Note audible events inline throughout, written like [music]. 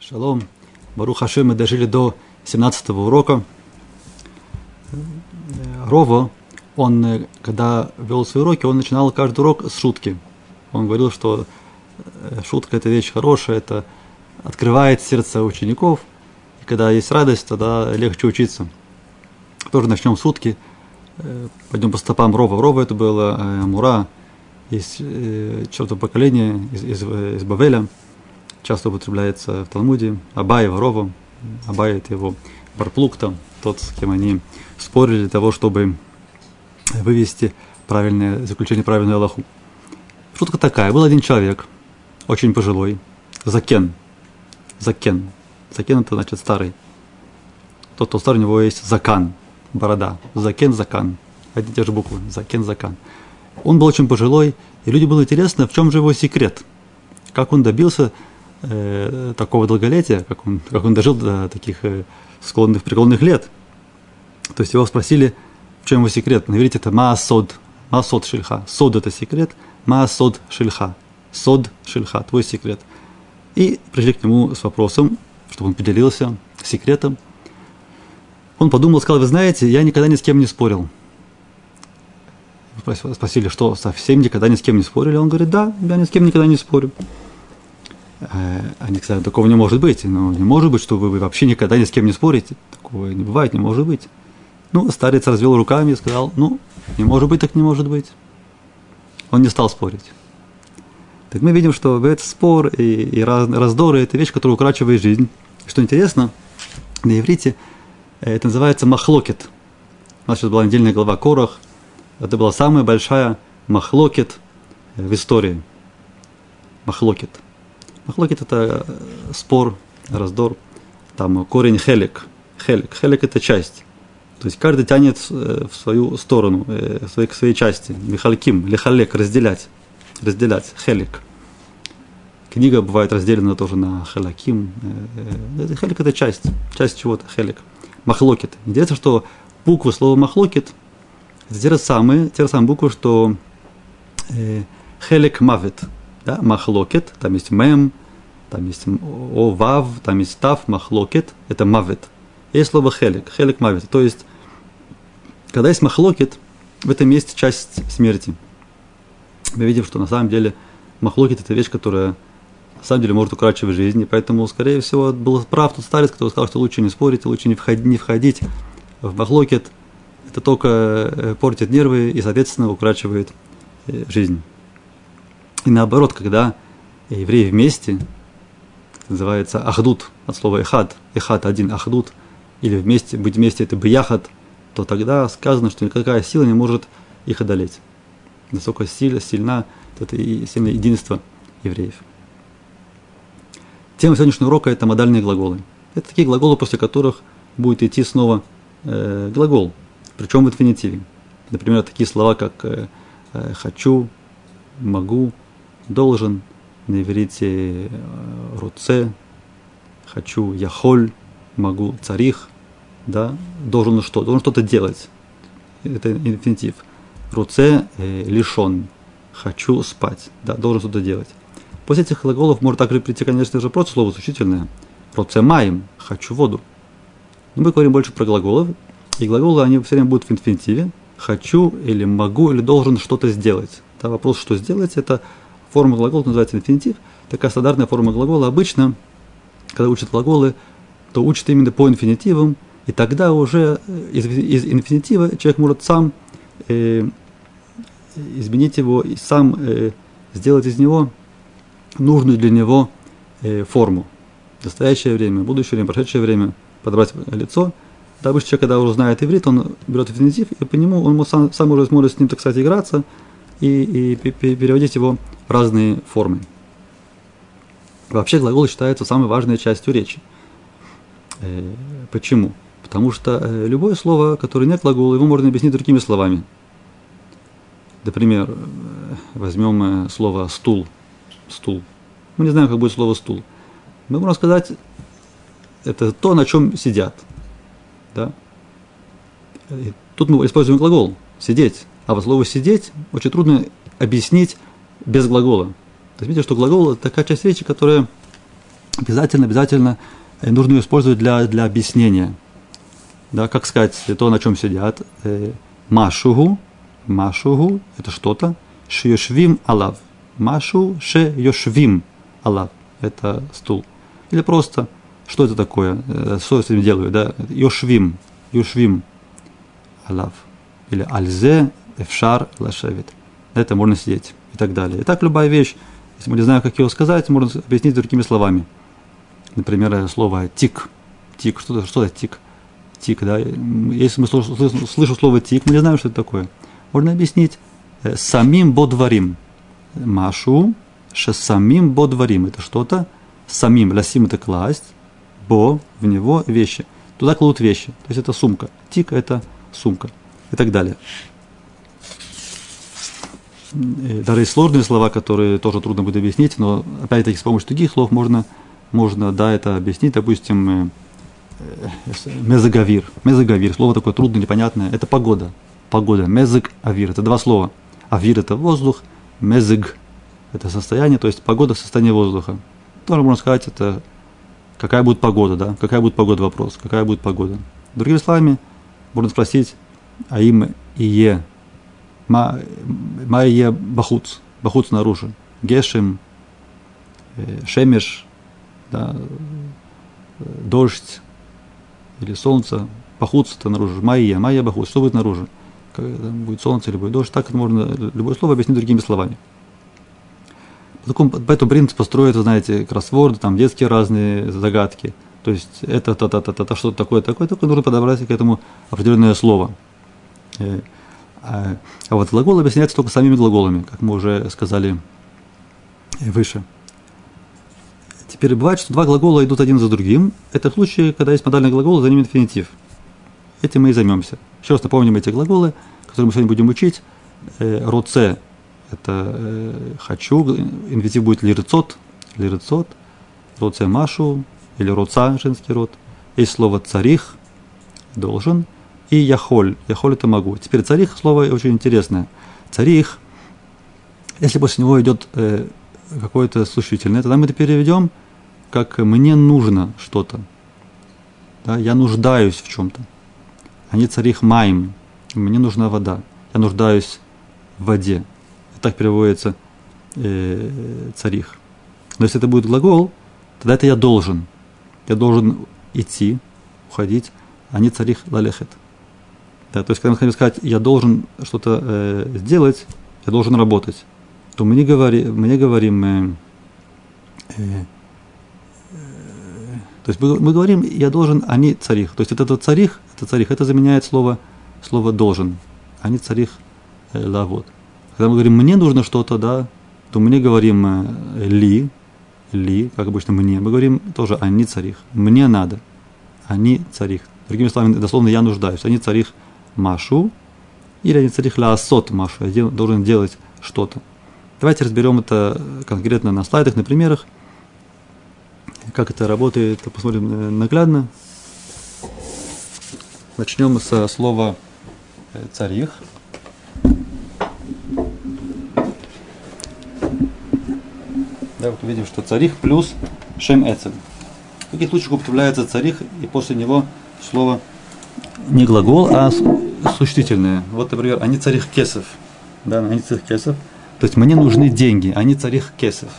Шалом. Барух Хашем, мы дожили до 17 урока. Рово, он, когда вел свои уроки, он начинал каждый урок с шутки. Он говорил, что э, шутка – это вещь хорошая, это открывает сердце учеников. И когда есть радость, тогда легче учиться. Тоже начнем с шутки. Э, пойдем по стопам Рова. Рова это было э, Мура из четвертого поколения, из, из, из Бавеля – часто употребляется в Талмуде, Абай Варова, Абай это его Барплук тот, с кем они спорили для того, чтобы вывести правильное заключение, правильную Аллаху. Шутка такая, был один человек, очень пожилой, Закен, Закен, Закен это значит старый. Тот, кто старый, у него есть Закан, борода, Закен, Закан, одни и те же буквы, Закен, Закан. Он был очень пожилой, и людям было интересно, в чем же его секрет, как он добился э, такого долголетия, как он, как он дожил до таких э, склонных, преклонных лет. То есть его спросили, в чем его секрет. На иврите это маасод, маасод шильха. Сод это секрет, маасод шильха. Сод шильха, твой секрет. И пришли к нему с вопросом, чтобы он поделился секретом. Он подумал, сказал, вы знаете, я никогда ни с кем не спорил. Спросили, что совсем никогда ни с кем не спорили? Он говорит, да, я ни с кем никогда не спорю. Э, они сказали, такого не может быть. Ну, не может быть, что вы вообще никогда ни с кем не спорите. Такого не бывает, не может быть. Ну, старец развел руками и сказал, ну, не может быть, так не может быть. Он не стал спорить. Так мы видим, что этот спор и, и раздоры – это вещь, которая укорачивает жизнь. Что интересно, на иврите э, это называется махлокет. У нас сейчас была недельная глава Корах. Это была самая большая махлокет в истории. Махлокет – Махлокит – это э, спор, раздор. Там корень хелик. Хелик. Хелик – это часть. То есть каждый тянет э, в свою сторону, э, в своей, к своей части. Михальким, лихалек, разделять. Разделять. Хелик. Книга бывает разделена тоже на хелаким. Хелик – это часть. Часть чего-то. Хелик. Махлокит. Интересно, что буквы слова махлокит – это те же самые, те же самые буквы, что хелик мавит – да, махлокет, там есть мем, там есть о, вав, там есть тав, махлокет, это мавет. Есть слово хелик, хелик мавет, то есть, когда есть махлокет, в этом есть часть смерти. Мы видим, что на самом деле махлокет это вещь, которая на самом деле может укорачивать жизнь, и поэтому, скорее всего, был прав тот старец, который сказал, что лучше не спорить, лучше не входить, не входить в махлокет, это только э, портит нервы и, соответственно, укорачивает э, жизнь. И наоборот, когда евреи вместе, называется ахдут, от слова эхад, эхад один, ахдут, или вместе, быть вместе это бияхат, то тогда сказано, что никакая сила не может их одолеть. Насколько сильно, сильна это сильное единство евреев. Тема сегодняшнего урока – это модальные глаголы. Это такие глаголы, после которых будет идти снова э, глагол, причем в инфинитиве. Например, такие слова, как э «хочу», «могу», должен, на иврите э, руце, хочу, яхоль, могу, царих, да, должен что? Должен что-то делать. Это инфинитив. Руце э, лишен, хочу спать, да, должен что-то делать. После этих глаголов может также прийти, конечно же, просто слово существительное. Руце маем, хочу воду. Но мы говорим больше про глаголы, и глаголы, они все время будут в инфинитиве. Хочу или могу или должен что-то сделать. Да, вопрос, что сделать, это форма глагола называется инфинитив. Такая стандартная форма глагола. Обычно, когда учат глаголы, то учат именно по инфинитивам, и тогда уже э, из, из инфинитива человек может сам э, изменить его и сам э, сделать из него нужную для него э, форму. Настоящее время, будущее время, прошедшее время, подобрать лицо. Да, обычно человек, когда уже знает иврит, он берет инфинитив, и по нему он сам, сам уже сможет с ним, так сказать, играться и, и переводить его разные формы. Вообще глагол считается самой важной частью речи. Э, почему? Потому что э, любое слово, которое нет глагола, его можно объяснить другими словами. Например, э, возьмем слово стул. Стул. Мы не знаем, как будет слово стул. Мы можем сказать, это то, на чем сидят. Да? И тут мы используем глагол сидеть. А вот слово сидеть очень трудно объяснить без глагола. То есть видите, что глагол – это такая часть речи, которая обязательно, обязательно э, нужно ее использовать для, для объяснения. Да, как сказать, то, на чем сидят. Э, машугу, машугу, это что-то. Шьешвим алав. Машу ше йошвим алав. Это стул. Или просто, что это такое, э, что я с этим делаю, да, йошвим, йошвим алав. Или альзе эфшар лашевит. Это можно сидеть и так далее. И так любая вещь, если мы не знаем, как ее сказать, можно объяснить другими словами. Например, слово тик. Тик, что это, что это тик? Тик, да. Если мы слышу слово тик, мы не знаем, что это такое. Можно объяснить э, самим бодварим. Машу, ше самим бодварим. Это что-то, самим, ласим это класть, бо, в него вещи. Туда кладут вещи. То есть это сумка. Тик это сумка. И так далее. Даже есть сложные слова, которые тоже трудно будет объяснить, но опять-таки с помощью других слов можно, можно да, это объяснить. Допустим, э, э, мезагавир. Мезагавир, слово такое трудное, непонятное. Это погода. Погода. Мезаг, авир. Это два слова. Авир – это воздух, мезаг – это состояние, то есть погода – состояние воздуха. Тоже можно сказать, это какая будет погода, да? Какая будет погода вопрос, какая будет погода. Другими словами, можно спросить, а им и е Майя Бахуц, Бахуц снаружи, Гешем, э, Шемеш, да, дождь или солнце, Бахуц это наружу, Майя, Майя Бахуц, что будет наружу? Когда будет солнце или будет дождь, так это можно любое слово объяснить другими словами. По, такому, по этому принципу строят, вы знаете, кроссворды, там детские разные загадки. То есть это, та, та, та, та, та что-то такое, такое, такое, нужно подобрать к этому определенное слово. А, а вот глагол объясняется только самими глаголами, как мы уже сказали выше. Теперь бывает, что два глагола идут один за другим. Это случай, когда есть модальный глагол, за ним инфинитив. Этим мы и займемся. Еще раз напомним эти глаголы, которые мы сегодня будем учить. Э, роце – это э, хочу, инфинитив будет лирцот, лирцот, роце машу, или роца, женский род. Есть слово царих, должен – и яхоль. Яхоль это могу. Теперь царих слово очень интересное. Царих, если после него идет э, какое-то существительное, тогда мы это переведем как мне нужно что-то. Да, я нуждаюсь в чем-то. Они царих маем. Мне нужна вода. Я нуждаюсь в воде. Так переводится э, царих. Но если это будет глагол, тогда это я должен. Я должен идти, уходить. Они царих лалехет. Да, то есть, когда мы хотим сказать, я должен что-то э, сделать, я должен работать, то мы не, говори, мы не говорим, э, э, то есть мы, мы говорим, я должен, они царих. То есть это, это царих, это царих, это заменяет слово, слово должен. Они царих э, лавод. Когда мы говорим, мне нужно что-то, да, то мы не говорим э, ли, ли, как обычно мне, мы говорим тоже они царих. Мне надо. Они царих. Другими словами, дословно я нуждаюсь. Они царих машу, или не царих лаасот машу, я должен делать что-то. Давайте разберем это конкретно на слайдах, на примерах. Как это работает, посмотрим э, наглядно. Начнем со слова э, царих. Да, вот увидим, что царих плюс шем эцель. В каких случаях употребляется царих и после него слово не глагол, а существительные. Вот, например, они царих кесов. Да, они царих кесов. То есть мне нужны деньги, они царих кесов.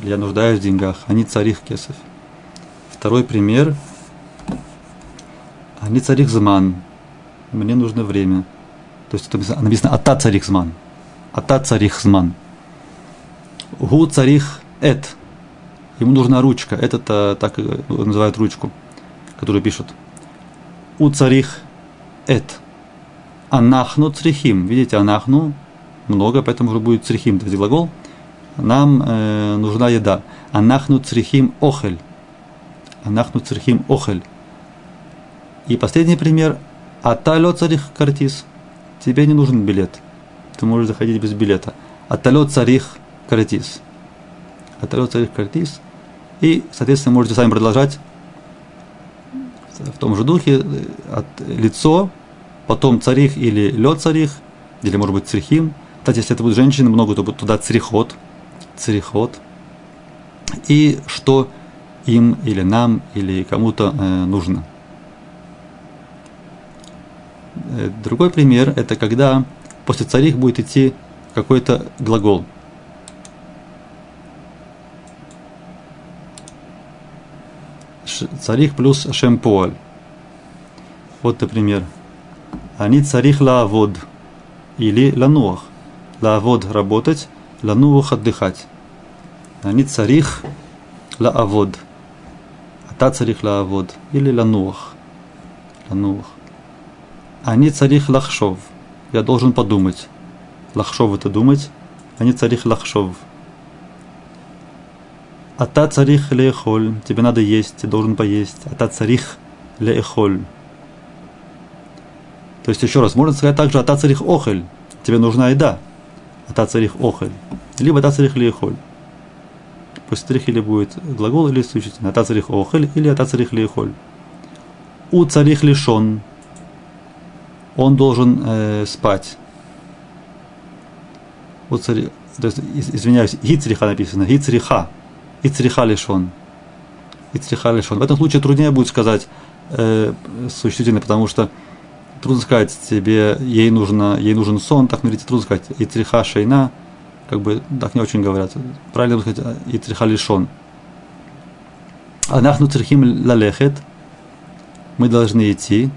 Я нуждаюсь в деньгах, они царих кесов. Второй пример. Они царих зман. Мне нужно время. То есть это написано ата царих зман. Ата царих зман. Гу царих эт. Ему нужна ручка. Это так называют ручку, которую пишут. У царих эт. Анахну црихим. Видите, анахну много, поэтому уже будет црихим, то есть глагол. Нам э, нужна еда. Анахну црихим охель. Анахну црихим охель. И последний пример. Аталё царих картис. Тебе не нужен билет. Ты можешь заходить без билета. Аталё царих картис. Аталё царих картис. И, соответственно, можете сами продолжать в том же духе от лицо, потом царих или лед царих, или может быть црихим. Кстати, если это будут женщины много, то будет туда црихот, црихот. И что им или нам или кому-то э, нужно. Э, другой пример – это когда после царих будет идти какой-то глагол. Царих плюс шемпуаль. Вот, например, они царих лаавод или лануах. Лаавод – работать, лануах – отдыхать. Они царих лаавод. А та царих лаавод или лануах. Лануах. Они царих лахшов. Я должен подумать. Лахшов это думать. Они царих лахшов. А та царих леехоль. Тебе надо есть, ты должен поесть. А та царих леехоль. То есть, еще раз, можно сказать также ата царих охель. Тебе нужна еда. Ата царих охель. Либо ата царих леехоль. После царих или будет глагол или существительное. Ата царих охель или ата царих леехоль. У царих лишон он должен э, спать. Вот цари, то есть, извиняюсь, гицриха написано, гицриха, гицриха лишен. Гицриха лишен. В этом случае труднее будет сказать э, существительное, потому что трудно сказать тебе, ей, нужно, ей нужен сон, так говорите, трудно сказать, гицриха шейна, как бы так не очень говорят. Правильно сказать, гицриха лишен. Анахну црихим лалехет, мы должны идти,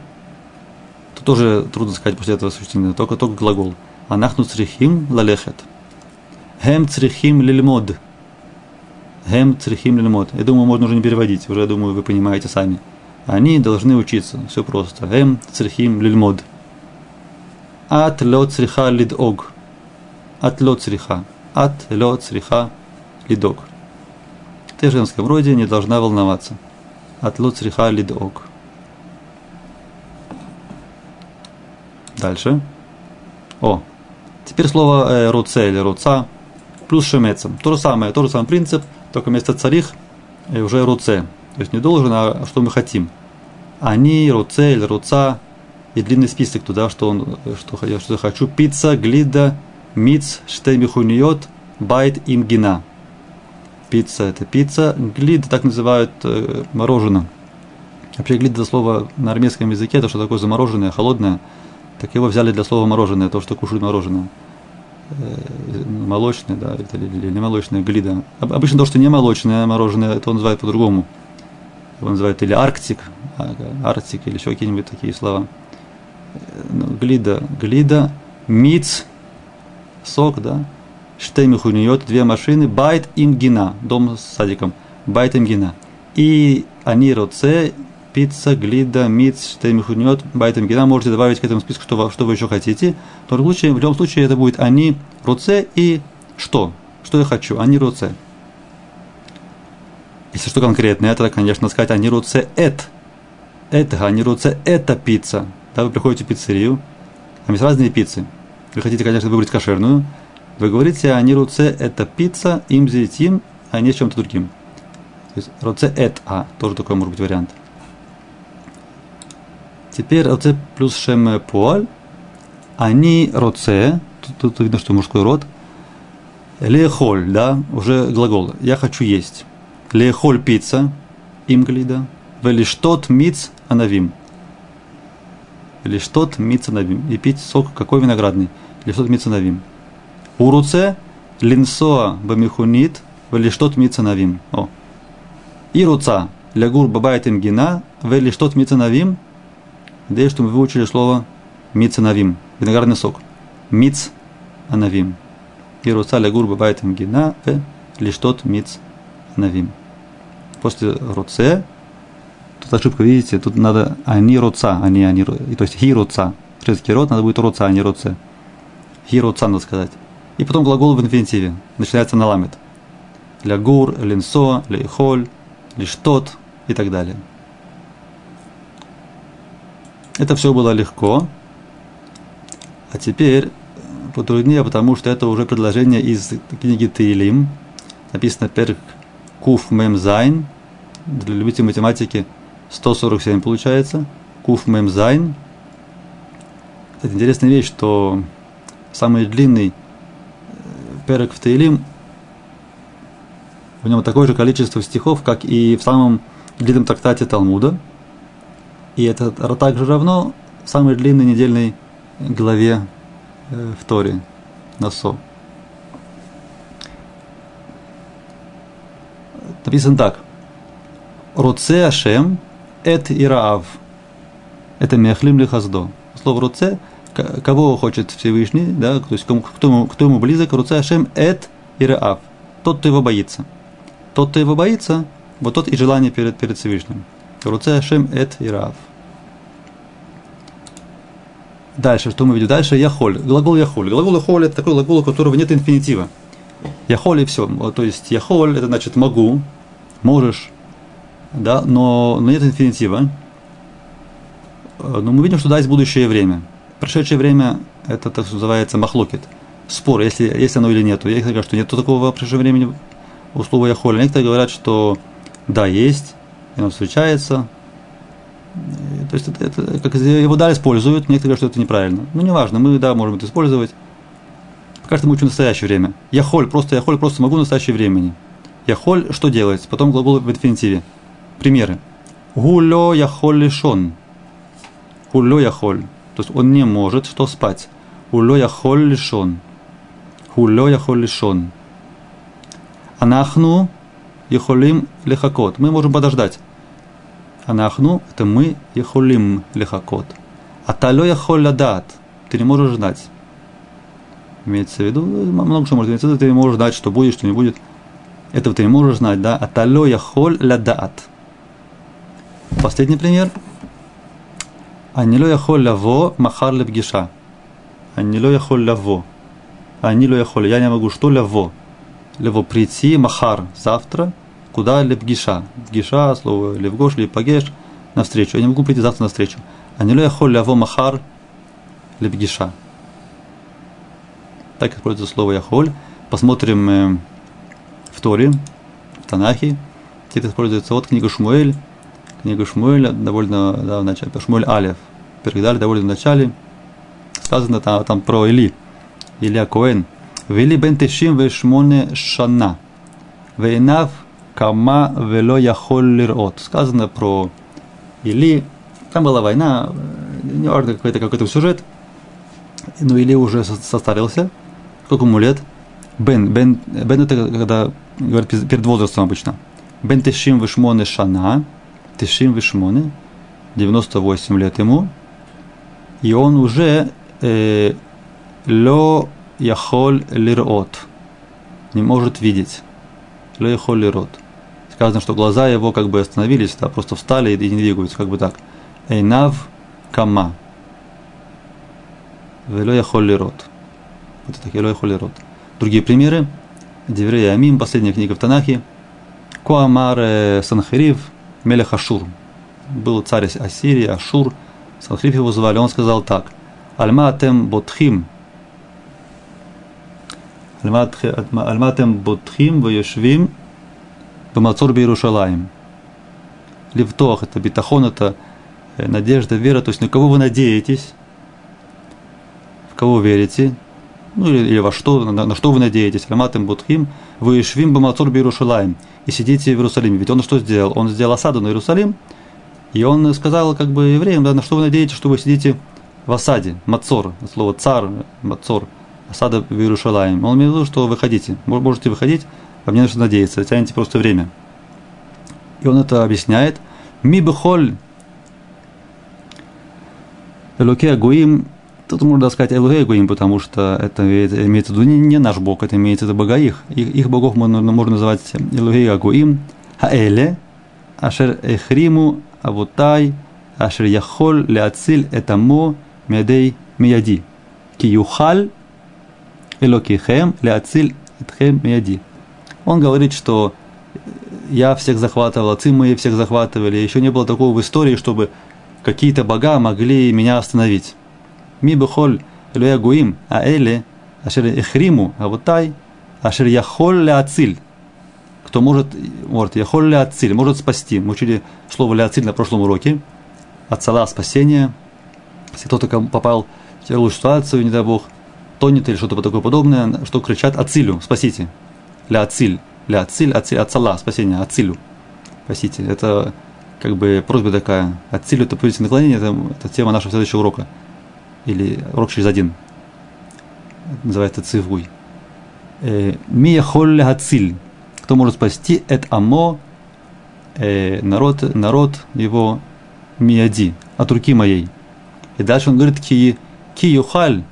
Тут тоже трудно сказать после этого существительное, только, только глагол. Анахну црихим лалехет. Хем црихим лильмод. Хем црихим лильмод. Я думаю, можно уже не переводить, уже, думаю, вы понимаете сами. Они должны учиться, все просто. Хем црихим лильмод. Ат ло цриха лидог. От ло цриха. От ло цриха лидог. Ты в женском роде не должна волноваться. От ло цриха лидог. Дальше. О, теперь слово э, руце или руца плюс шемецем. То же самое, тот же самый принцип, только вместо царих э, уже руце. То есть не должен, а что мы хотим. Они, руце или руца, и длинный список туда, что, он, что, я, что я хочу. Пицца, глида, миц, штемихуниот, байт, имгина. Пицца – это пицца, глида так называют э, мороженое. Вообще глида – это слово на армейском языке, это что такое замороженное, холодное – так его взяли для слова мороженое, то, что кушают мороженое. Молочное, да, или, не молочное, глида. Обычно то, что не молочное мороженое, это он называет по-другому. Его называют или арктик, а, арктик, или еще какие-нибудь такие слова. Э, ну, גלידה, גלידה, מיץ, сок, да, שתי מכוניות, две машины, בית עם גינה, дом с садиком, בית עם גינה. И אני רוצה, פיצה, גלידה, מיץ, שתי מכוניות, בית עם גינה. Можете добавить к этому списку, что, что вы еще хотите. В любом случае, в любом случае это будет אני, רוצה и что? Что я хочу? Они руце. Если что конкретное, это, конечно, сказать אני רוצה эт. Это, они руце это пицца. Да, вы приходите в пиццерию, там есть разные пиццы. Вы хотите, конечно, выбрать кошерную. Вы говорите, они руце это пицца, им зетим, а не чем-то другим. То есть руце эт а, тоже такой может быть вариант. Теперь роце плюс шем пуаль. Они роце, тут, тут видно, что мужской род. Лехоль, да, уже глагол. Я хочу есть. Лехоль пицца, имглида. Велиштот миц анавим. Лиштот миц анавим. И пить сок какой виноградный. Лиштот миц анавим. Уруце линсоа бамихунит. Велиштот миц анавим. О. И руца. Лягур бабайтим гина. Велиштот миц анавим. Надеюсь, что мы выучили слово мицанавим, виноградный сок. Миц анавим. И руцаля гурба байтам гина э лишь тот миц анавим. После руце, тут ошибка, видите, тут надо они руца, а не они, то есть хи руца. Русский род надо будет руца, а не руце. Хи руца надо сказать. И потом глагол в инфинитиве. Начинается на ламет. Лягур, линсо, лейхоль, лишь тот и так далее. Это все было легко. А теперь потруднее, потому что это уже предложение из книги תהילים. Написано פרק קוף מם זין. Для любителей математики 147 получается. קוף מם זין. Это интересная вещь, что самый длинный э, פרק в תהילים в нем такое же количество стихов, как и в самом длинном трактате Талмуда. И это также равно самой длинной недельной главе э, в Торе, Насо. Написано так. Руце Ашем эт Ираав. Это Мехлим Лихаздо. Слово Руце, кого хочет Всевышний, да, то есть кому, кто, ему, кто ему близок, Руце Ашем эт Ираав. Тот, кто его боится. Тот, кто его боится, вот тот и желание перед, перед Всевышним. Руце Ашем эт Ираав. Дальше, что мы видим? Дальше яхоль. Глагол яхоль. Глагол яхоль это такой глагол, у которого нет инфинитива. Яхоль и все. То есть яхоль это значит могу, можешь, да, но, но нет инфинитива. Но мы видим, что да, есть будущее время. Прошедшее время это так называется махлокет. Спор, если, есть оно или нет. Я говорю, что нет такого прошедшего времени у слова яхоль. Некоторые говорят, что да, есть, и оно встречается, то есть это, это, как его да используют, некоторые говорят, что это неправильно. Ну, неважно, мы, да, можем это использовать. Пока что мы учим настоящее время. Я холь, просто я холь, просто могу в настоящее времени. Я холь, что делать? Потом глагол в инфинитиве. Примеры. Гулё я холь лишон. Гулё я холь. То есть он не может что спать. Гулё я холь лишон. Гулё я холь лишон. Анахну ехолим лехакот. Мы можем подождать. Анахну – это мы яхулим лихакот. А тало яхоль ладат – ты не можешь знать. Имеется в виду, ну, много что может иметься в виду, ты не можешь знать, что будет, что не будет. Этого ты не можешь знать, да? А тало яхоль ладат. Последний пример. Анило яхоль лаво махар лепгиша. Анило яхоль лаво. Анило яхоль, я не могу, что лаво? Лаво прийти махар завтра – Куда лепгиша? Гиша, слово левгош, лепагеш, навстречу. Я не могу прийти завтра навстречу. А не лехол ляво махар лепгиша. Так используется слово яхоль. Посмотрим э, в Торе, в Танахе. Это используется вот книга Шмуэль. Книга Шмуэля довольно да, в начале. Шмуэль Алев. Передали довольно в начале. Сказано там, там про Или. Илья Коэн. Вели бен тешим вешмоне шана. Вейнав Кама вело яхоль лирот. Сказано про Или. Там была война, не важно, какой-то какой-то сюжет. Но Или уже состарился. Сколько ему лет? Бен. Бен, бен это когда говорят перед возрастом обычно. Бен тешим вишмоне шана. Тешим вишмоне. 98 лет ему. И он уже э, ло яхоль лирот. Не может видеть. Ло яхоль лирот сказано, что глаза его как бы остановились, да, просто встали и не двигаются, как бы так. Эйнав кама. Вело яхоль рот. Вот это вело яхоль рот. Другие примеры. Деврея Амим, последняя книга в Танахе. Куамар Санхирив, Мелех Ашур. Был царь Ассирии, Ашур. Санхирив его звали. Он сказал так. Альматем ботхим. Альматем ботхим, вешвим Бамацур Бейрушалаем. Левтох – это битахон, это э, надежда, вера. То есть на кого вы надеетесь, в кого верите, ну или, или во что, на, на что вы надеетесь. Раматым Будхим, вы швим Бамацур Бейрушалаем. И сидите в Иерусалиме. Ведь он что сделал? Он сделал осаду на Иерусалим, и он сказал как бы евреям, да, на что вы надеетесь, что вы сидите в осаде, Мацор, слово цар, Мацор, осада в Иерушалаем. Он имел в виду, что выходите, можете выходить, а мне нужно надеяться, тянете просто время. И он это объясняет. Ми бехоль Элуке Агуим, тут можно сказать Элуке Агуим, потому что это имеется в виду не, наш Бог, это имеется в виду бога их. Их, богов можно, можно называть Элуке Агуим, Хаэле, Ашер Эхриму, Авутай, Ашер Яхоль, Леациль, Этамо, Медей, Мияди. Ки Юхаль, Элокихем, Леациль, Этхем, Мияди. Он говорит, что я всех захватывал, отцы мои всех захватывали. Еще не было такого в истории, чтобы какие-то бога могли меня остановить. Ми бехоль элуя гуим, а эле, ашер эхриму, а вот тай, ашер яхоль ля ациль. Кто может, может, яхоль ля ациль, может спасти. Мы учили слово ля ациль на прошлом уроке. Ацала спасение. Если кто-то попал в тяжелую ситуацию, не дай бог, тонет или что-то такое подобное, что кричат «Ацилю, спасите!» ля ациль, ля ациль, ациль, ацала, спасение, ацилю, спасите. Это как бы просьба такая. Ацилю это повелительное наклонение, это, это тема нашего следующего урока. Или урок через один. называется цивуй. Э, Мия холля ациль. Кто может спасти? Это амо, э, народ, народ его мияди, от руки моей. И дальше он говорит, ки, ки юхаль,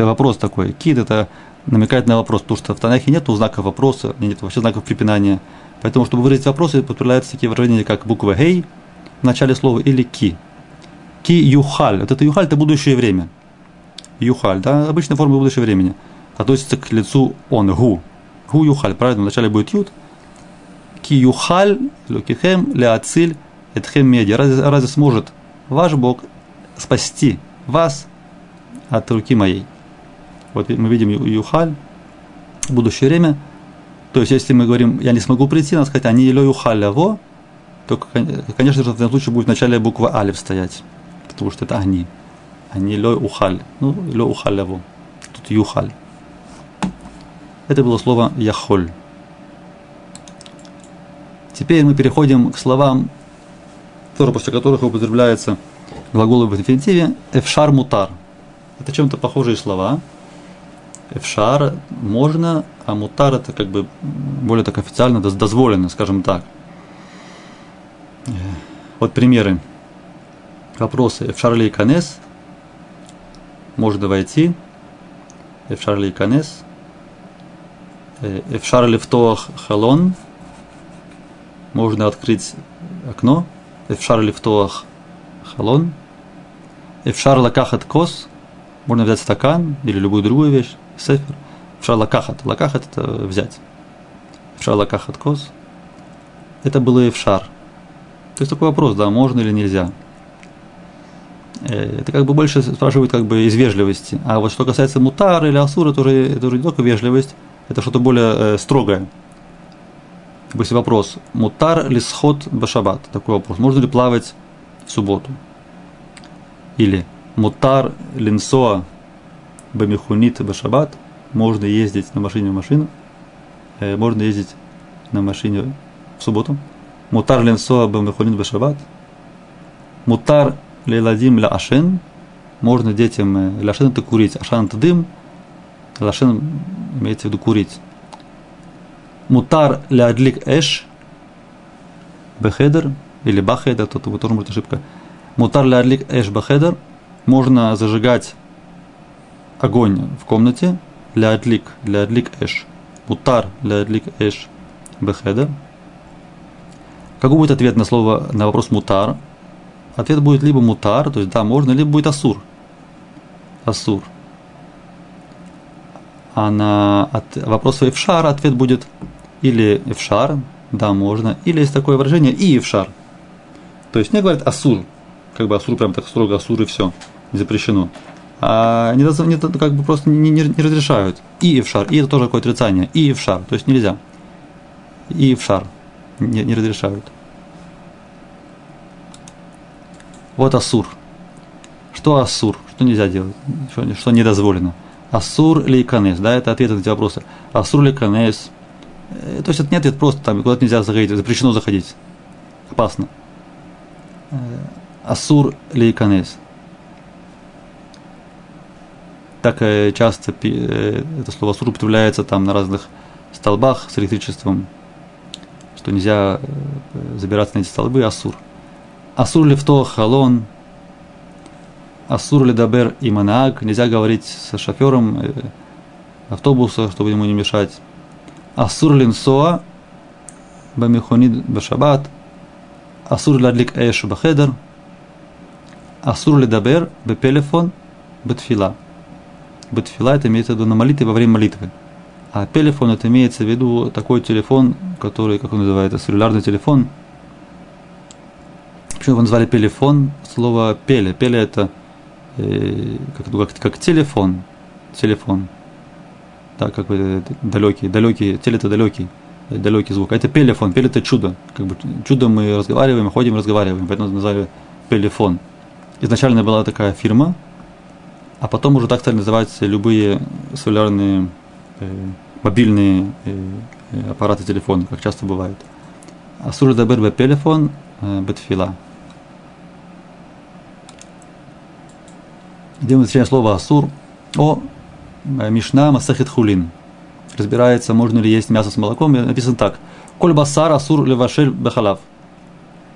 это вопрос такой. Кид это намекает на вопрос, потому что в Танахе нет знаков вопроса, нет вообще знаков препинания. Поэтому, чтобы выразить вопросы, подправляются такие выражения, как буква «гей» в начале слова или «ки». «Ки юхаль». Вот это юхаль – это будущее время. Юхаль, да, обычная форма будущего времени. Относится к лицу он, гу. Гу юхаль, правильно, вначале будет ют. Ки юхаль, лукихем, леациль, этхем меди. Разве, разве сможет ваш Бог спасти вас от руки моей? Вот мы видим юхаль, будущее время. То есть, если мы говорим, я не смогу прийти, надо сказать, они лё юхаляво, то, конечно же, в этом случае будет в начале буква алиф стоять, потому что это они. Они лё ухаль, ну, лё ухаляво. Тут юхаль. Это было слово яхоль. Теперь мы переходим к словам, тоже после которых употребляется глаголы в инфинитиве, эфшар мутар. Это чем-то похожие слова, Эфшар можно, а мутар это как бы более так официально дозволено, скажем так. Вот примеры. Вопросы. אפשר להיכנס? Можно войти. אפשר להיכנס? אפשר לפתוח חלון? Можно открыть окно. אפשר לפתוח חלון? אפשר לקחת כוס? Можно взять стакан или любую другую вещь. ספר. אפשר לקחת. לקחת это взять. אפשר לקחת כוס. Это было и фшар. То есть такой вопрос, да, можно или нельзя. Э, это как бы больше спрашивают как бы из вежливости. А вот что касается мутар или асура, это уже, это уже не только вежливость, это что-то более э, строгое. Если вопрос, мутар ли сход башабат? Такой вопрос. Можно ли плавать в субботу? Или мутар линсоа бамихунит башабат, можно ездить на машине в машину, э, можно ездить на машине в субботу. Мутар ленсоа бамихунит башабат. Мутар леладим ля ашен, можно детям э, ляшен это курить, ашан это дым, лашен имеется в виду курить. Мутар ля адлик эш, бехедер, или бахедер, тут тоже может ошибка. Мутар ля адлик эш бахедер, можно зажигать огонь в комнате, ля адлик, ля адлик эш, утар, ля адлик эш, бехеда. Какой будет ответ на слово, на вопрос мутар? Ответ будет либо мутар, то есть да, можно, либо будет асур. Асур. А на от, вопрос эфшар ответ будет или эфшар, да, можно, или есть такое выражение и эфшар. То есть мне говорят асур, как бы асур прям так строго асур и все, запрещено а не, не, как бы просто не, не, не разрешают. И в шар, и это тоже какое-то отрицание, и в шар, то есть нельзя. И в шар не, не разрешают. Вот асур. Что асур? Что нельзя делать? Что, что не дозволено? Асур ли канес? Да, это ответ на эти вопросы. Асур ли канес? Э, то есть это не ответ просто там куда-то нельзя заходить, запрещено заходить. Опасно. Э, асур ли канес? Так э, часто э, это слово сур употребляется там на разных столбах с электричеством, что нельзя э, забираться на эти столбы, асур. Асур ли в то халон, асур ли дабер и манаг, нельзя говорить с шофером автобуса, чтобы ему не мешать. Асур линсоа, бамихонид башабат, асур ладлик эш бахедер, асур ли дабер? Бепелефон бетфила. Бетфила это имеется в виду на молитве во время молитвы. А телефон это имеется в виду такой телефон, который, как он называется, целлюлярный телефон. Почему его назвали телефон? Слово пеле. Пеле это э, как, как, как телефон. Телефон. Да, как бы далекий, далекий, теле это далекий, далекий звук. А это пелефон, пеле это чудо. Как бы чудо мы разговариваем, ходим, разговариваем, поэтому назвали пелефон. Изначально была такая фирма, а потом уже так стали называть любые солярные, э, мобильные э, э, аппараты телефона, как часто бывает. Асур дабер бепелефон бетфила. Где мы встречаем слово асур? О Мишна Масахит Хулин. Разбирается, можно ли есть мясо с молоком. Написано так. Коль басар асур левашель бехалав.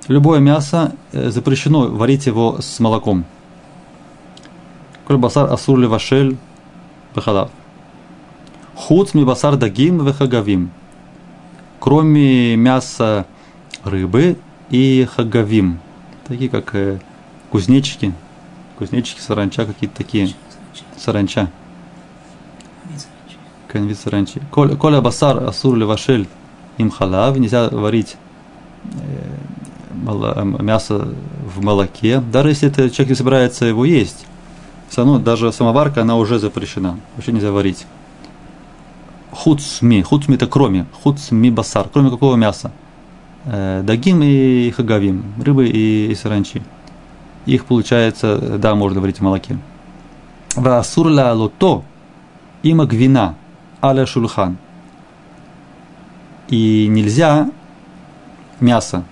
Любое мясо запрещено варить его с молоком. Коль басар асур левашель бехалав. Хуц ми басар дагим вехагавим. Кроме мяса рыбы и хагавим. Такие как э, кузнечики. Кузнечики, саранча, какие-то такие. Саранча. Вид саранчи. Коля басар асур левашель им халав. Нельзя варить э, мясо в молоке. Даже если это человек не собирается его есть. Равно даже самоварка, она уже запрещена. Вообще нельзя варить хуцми. Хуцми это кроме. Хуцми басар. Кроме какого мяса? Э, дагим и хагавим. Рыбы и, саранчи. Их получается, да, можно варить в молоке. Васур ла лото има гвина аля шульхан. И нельзя мясо,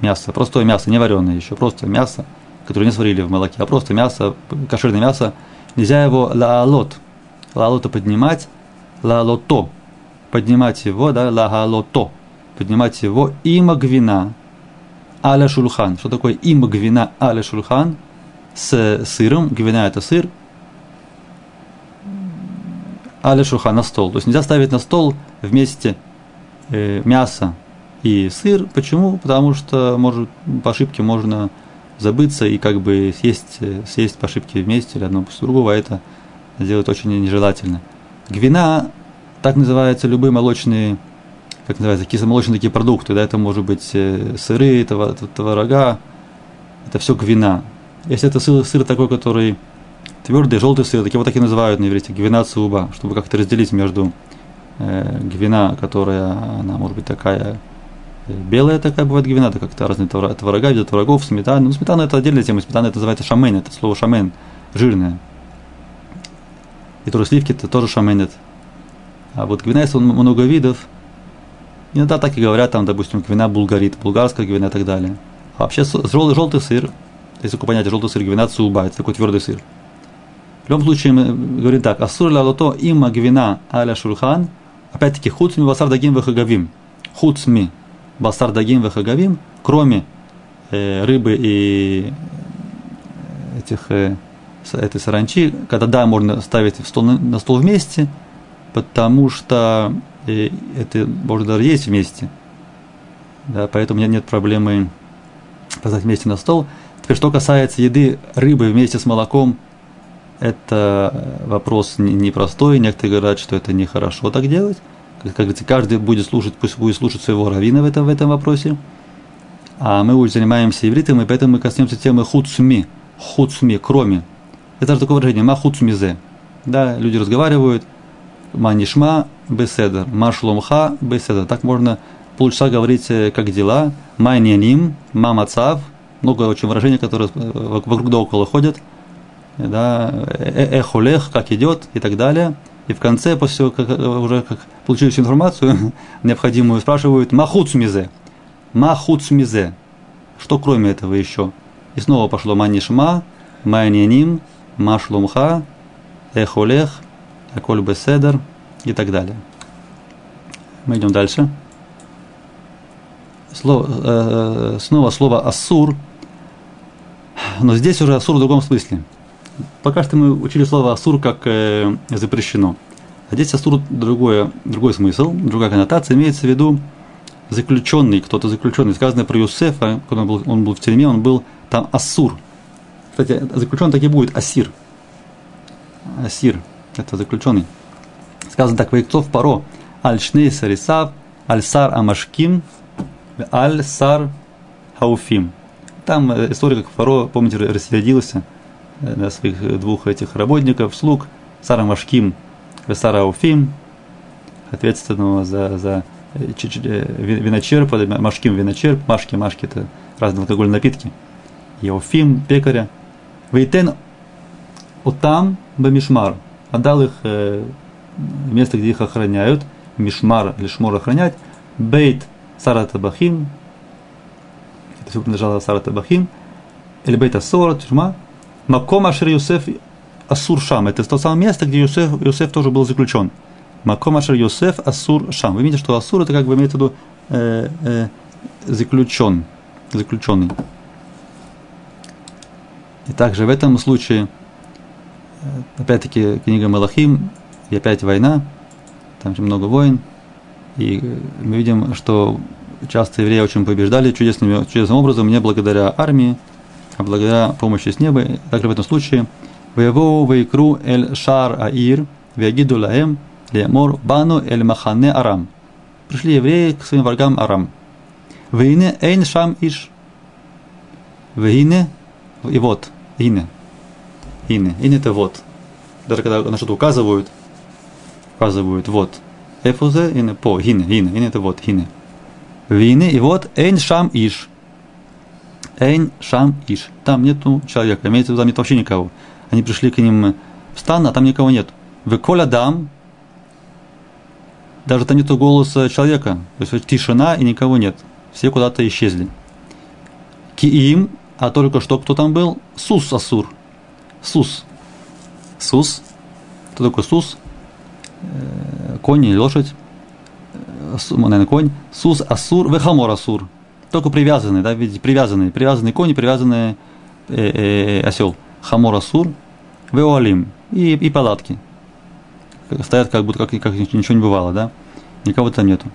мясо, простое мясо, не вареное еще, просто мясо, которое не сварили в молоке, а просто мясо, кошерное мясо, нельзя его лаалот, лаалота поднимать лалото, поднимать его, да, лагалото, поднимать его има гвина, аля шульхан. Что такое има гвина аля шульхан? С сыром, гвина это сыр, аля шульхан на стол. То есть нельзя ставить на стол вместе э, мясо и сыр. Почему? Потому что может, по ошибке можно забыться и как бы съесть, съесть по ошибке вместе или одно после другого, а это делать очень нежелательно. Гвина, так называются любые молочные, как называется, кисломолочные такие продукты, да, это может быть э, сыры, творога, это все гвина. Если это сыр, сыр такой, который твердый, желтый сыр, так его так и называют на иврите, гвина цуба, чтобы как-то разделить между э, гвина, которая, она может быть такая э, белая такая бывает гвина, это как-то разные творога, виды творогов, сметана. Ну, сметана это отдельная тема, сметана это называется шамен, это слово шамен, жирная. И тоже сливки это тоже шаменет. А вот гвина есть много видов. Иногда так и говорят, там, допустим, гвина булгарит, булгарская гвина и так далее. А вообще желтый, желтый сыр, если такое понятие, желтый сыр, гвина цуба, это такой твердый сыр. В любом случае, мы говорим так, асур ла лото има гвина аля шурхан, опять-таки, хуцми басар дагим вехагавим. Хуцми басар дагим вехагавим, кроме э, рыбы и этих э, этой саранчи, когда да, можно ставить в стол, на стол вместе, потому что э, это можно даже есть вместе. Да, поэтому у меня нет проблемы поставить вместе на стол. Теперь, что касается еды рыбы вместе с молоком, это вопрос непростой. Некоторые говорят, что это нехорошо так делать. Как говорится, каждый будет слушать, пусть будет слушать своего равина в этом, в этом вопросе. А мы уже занимаемся ивритом, и поэтому мы коснемся темы хуцми, хуцми, кроме это же такое выражение «махуцмизе». Да, люди разговаривают «манишма беседер», «машломха беседер». Так можно полчаса говорить э, «как дела», «майняним», «мамацав». Много очень выражений, которые э, вокруг да около ходят. Да, «Э, «эхолех», «как идет» и так далее. И в конце, после того, как уже как получили всю информацию [laughs] необходимую, спрашивают «махуцмизе». «Махуцмизе». Что кроме этого еще? И снова пошло «манишма», «майняним», Машлумха, Эхолех, Аколь Беседер и так далее. Мы идем дальше. Слово, э, снова слово Ассур, но здесь уже Ассур в другом смысле. Пока что мы учили слово Ассур как э, запрещено. А здесь Ассур другое, другой смысл, другая коннотация. Имеется в виду заключенный, кто-то заключенный. Сказано про Юсефа, когда он был, он был в тюрьме, он был там Ассур – кстати, заключенный так и будет Асир. Асир – это заключенный. Сказано так, Вайктов Паро, Аль-Шней Сарисав, Аль-Сар Амашким, Аль-Сар Хауфим. Там э, история, как Фаро, помните, рассердился на своих двух этих работников, слуг, Сара Машким и Сара Ауфим, ответственного за, за э, виночерпа, Машким виночерп, Машки, Машки – это разные алкогольные напитки, и Ауфим – пекаря – Вейтен Отам Бамишмар. Отдал их э, место, где их охраняют. мишмар или шмор охранять, бейт саратабахим, это все принадлежало саратабахим, или бейт асора, тюрьма, маком ашер Юсеф Асур Шам. Это то самое место, где Юсеф, Юсеф тоже был заключен. Маком Ашер Юсеф Асур Шам. Вы видите, что Асур это как бы имеется в виду э, э, заключен, заключенный. И также в этом случае, э, опять-таки, книга Малахим, и опять война, там очень много войн, и мы видим, что часто евреи очень побеждали чудесным, чудесным образом, не благодаря армии, а благодаря помощи с неба. Также в этом случае Вево вейкру эль шар аир, вегиду лаем, лемор бану эль махане арам. Пришли евреи к своим врагам Арам. Вейне эйн шам иш. Вейне и вот, ине. Ине. Ине это вот. Даже когда на что-то указывают, указывают вот. Эфузе, ине по, ине, ине, ине это вот, ине. Вине и вот эйн шам иш. Эйн шам иш. Там нету человека, имеется в виду, там нет вообще никого. Они пришли к ним в стан, а там никого нет. Вы коля дам, даже там нету голоса человека. То есть тишина и никого нет. Все куда-то исчезли. Киим, а только что кто там был? Сус Асур. Сус. Сус. Кто такой Сус? Э, конь или лошадь? Э, наверное, конь. סוס אסור, וחמור אסור. Только привязанный, да, видите, привязанный. Привязанный конь и привязанный э, э, осел. חמור אסור. ואוהלים. И, и палатки. Стоят как будто как, как ничего не бывало, да? Никого там нету.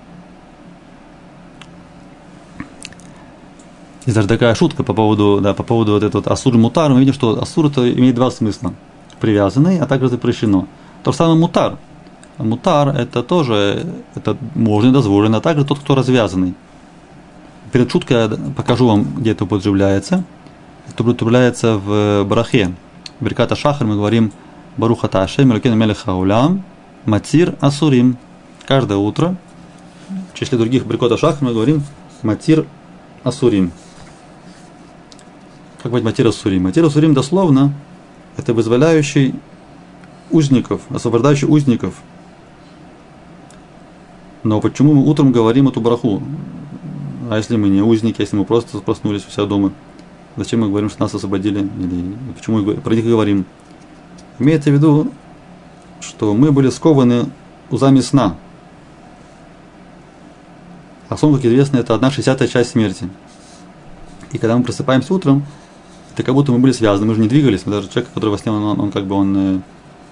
Есть даже такая шутка по поводу, да, по поводу вот этого вот асур мутар. Мы видим, что асур это имеет два смысла. Привязанный, а также запрещено. То же самое мутар. Мутар это тоже, это можно дозволено, а также тот, кто развязанный. Перед шуткой я покажу вам, где это употребляется. Это употребляется в Барахе. В Берката Шахар мы говорим Баруха Ташем, Ракена Мелеха Улям, Матир Асурим. Каждое утро, в числе других Беркота Шахар мы говорим Матир Асурим. Как быть Матир Асурим? Матир Асурим дословно это вызволяющий узников, освобождающий узников. Но почему мы утром говорим эту браху? А если мы не узники, если мы просто проснулись у себя дома? Зачем мы говорим, что нас освободили? Или почему мы про них говорим? Имеется в виду, что мы были скованы узами сна. А сон, как известно, это одна шестьдесятая часть смерти. И когда мы просыпаемся утром, это как будто мы были связаны, мы же не двигались. Даже человек, который во сне, он, он, он как бы он э,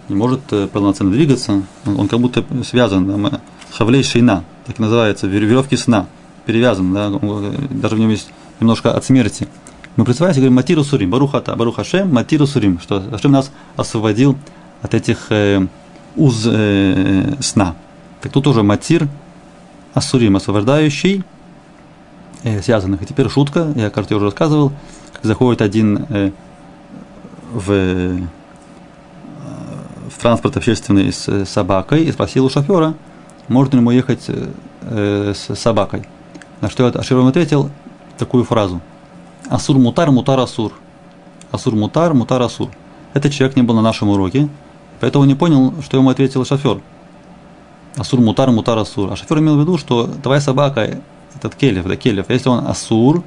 не может э, полноценно двигаться, он, он как будто связан. Хавлей шейна, так называется, веревки сна, перевязан, да, даже в нем есть немножко от смерти. Мы призываемся говорим Матиру Сурим, Барухата, Барухашем, Матиру Сурим, что Ашем нас освободил от этих э, уз э, сна. Так тут тоже Матир Асурим, освобождающий э, связанных. И теперь шутка, я, кажется, уже рассказывал, как заходит один э, в, э, в транспорт общественный с собакой и спросил у шофера, можно ли ему ехать э, с собакой. На что Аширом ответил такую фразу – Асур мутар, мутар асур. Асур мутар, мутар асур. Этот человек не был на нашем уроке, поэтому не понял, что ему ответил шофер. Асур мутар, мутар асур. А шофер имел в виду, что твоя собака, этот келев, да келев, если он асур,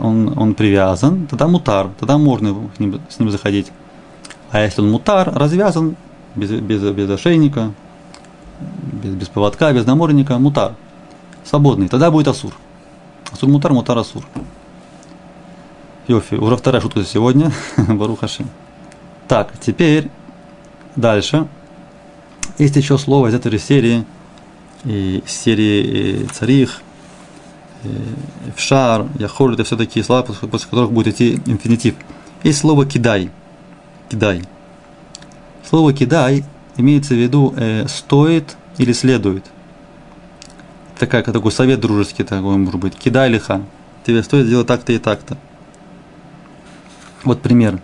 он, он привязан, тогда мутар, тогда можно с ним, с ним заходить. А если он мутар, развязан, без, без, без ошейника, без, без поводка, без намордника, мутар, свободный, тогда будет асур. Асур мутар, мутар асур. Йофи, уже вторая шутка сегодня. [laughs] Барухаши. Так, теперь дальше. Есть еще слово из этой серии, и серии царих, Фшар, Яхоль, это все такие слова, после которых будет идти инфинитив. Есть слово кидай. Кидай. Слово кидай имеется в виду э, стоит или следует. Такая, такой совет дружеский такой может быть. Кидай лиха. Тебе стоит сделать так-то и так-то. Вот пример.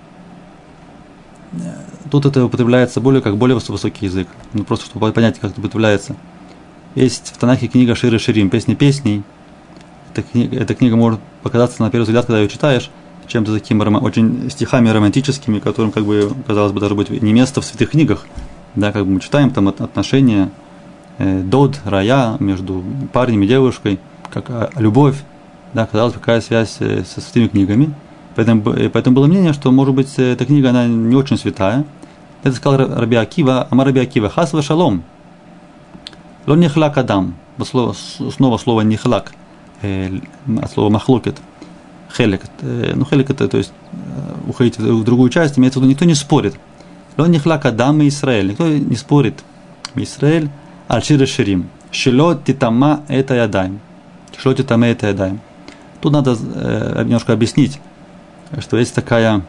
Тут это употребляется более как более высокий язык. Ну, просто чтобы понять, как это употребляется. Есть в Танахе книга Ширы Ширим, песни песней. Эта книга, эта книга может показаться на первый взгляд, когда ее читаешь, чем-то таким очень стихами романтическими, которым, как бы, казалось бы, даже быть не место в святых книгах. Да, как бы мы читаем там отношения дод, рая, между парнем и девушкой, как а, любовь, да, казалось, какая связь э, со святыми книгами. Поэтому, поэтому было мнение, что, может быть, эта книга, она не очень святая. Это сказал Раби Акива, Амар Раби Акива, хасва шалом. Ло нехлак адам. Снова слово нехлак, э, от слова махлокет. Хелек. Э, ну, хелек это, то есть, уходить в другую часть, имеется в виду, никто не спорит. Ло нехлак адам и Израиль. Никто не спорит. Израиль, аль ширим. Шило титама это ядаем. Шило титама это ядаем. Тут надо э, немножко объяснить, что есть такая,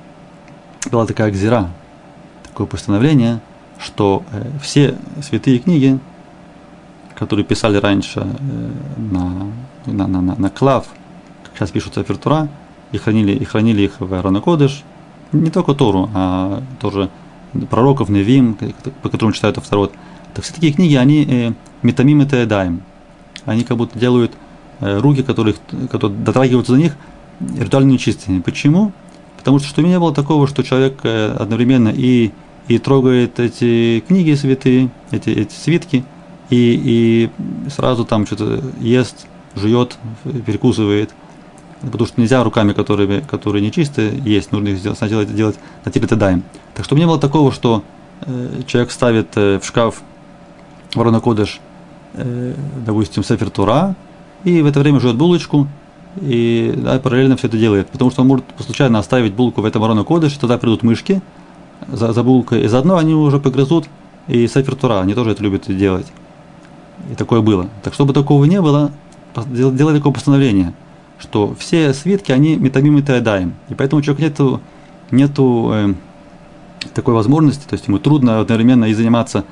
была такая гзира, такое постановление, что э, все святые книги, которые писали раньше э, на, на, на, на, на клав, как сейчас пишутся Фертура, и хранили, и хранили их в Ранокодыш, не только Тору, а тоже пророков, Невим, по которым читают Авторот. Так все такие книги, они э, метамим это даем. Они как будто делают Э, руки, которые, которые дотрагиваются до них, ритуально нечистыми. Почему? Потому что, что у меня было такого, что человек э, одновременно и, и трогает эти книги святые, эти, эти свитки, и, и сразу там что-то ест, жует, перекусывает. Потому что нельзя руками, которые, которые нечистые, есть, нужно их сначала делать на теле даем. Так что у меня было такого, что э, человек ставит в шкаф ворона кодыш, э, допустим, сефер Тура, и в это время жует булочку, и да, параллельно все это делает. Потому что он может случайно оставить булку в этом ворону кодыш, тогда придут мышки за, за булкой, и заодно они уже погрызут и Сефер Тура, они тоже это любят делать. И такое было. Так чтобы такого не было, делали такое постановление, что все свитки, они метамим и таедаем. И поэтому у человека нету, нету э, такой возможности, то есть ему трудно одновременно и заниматься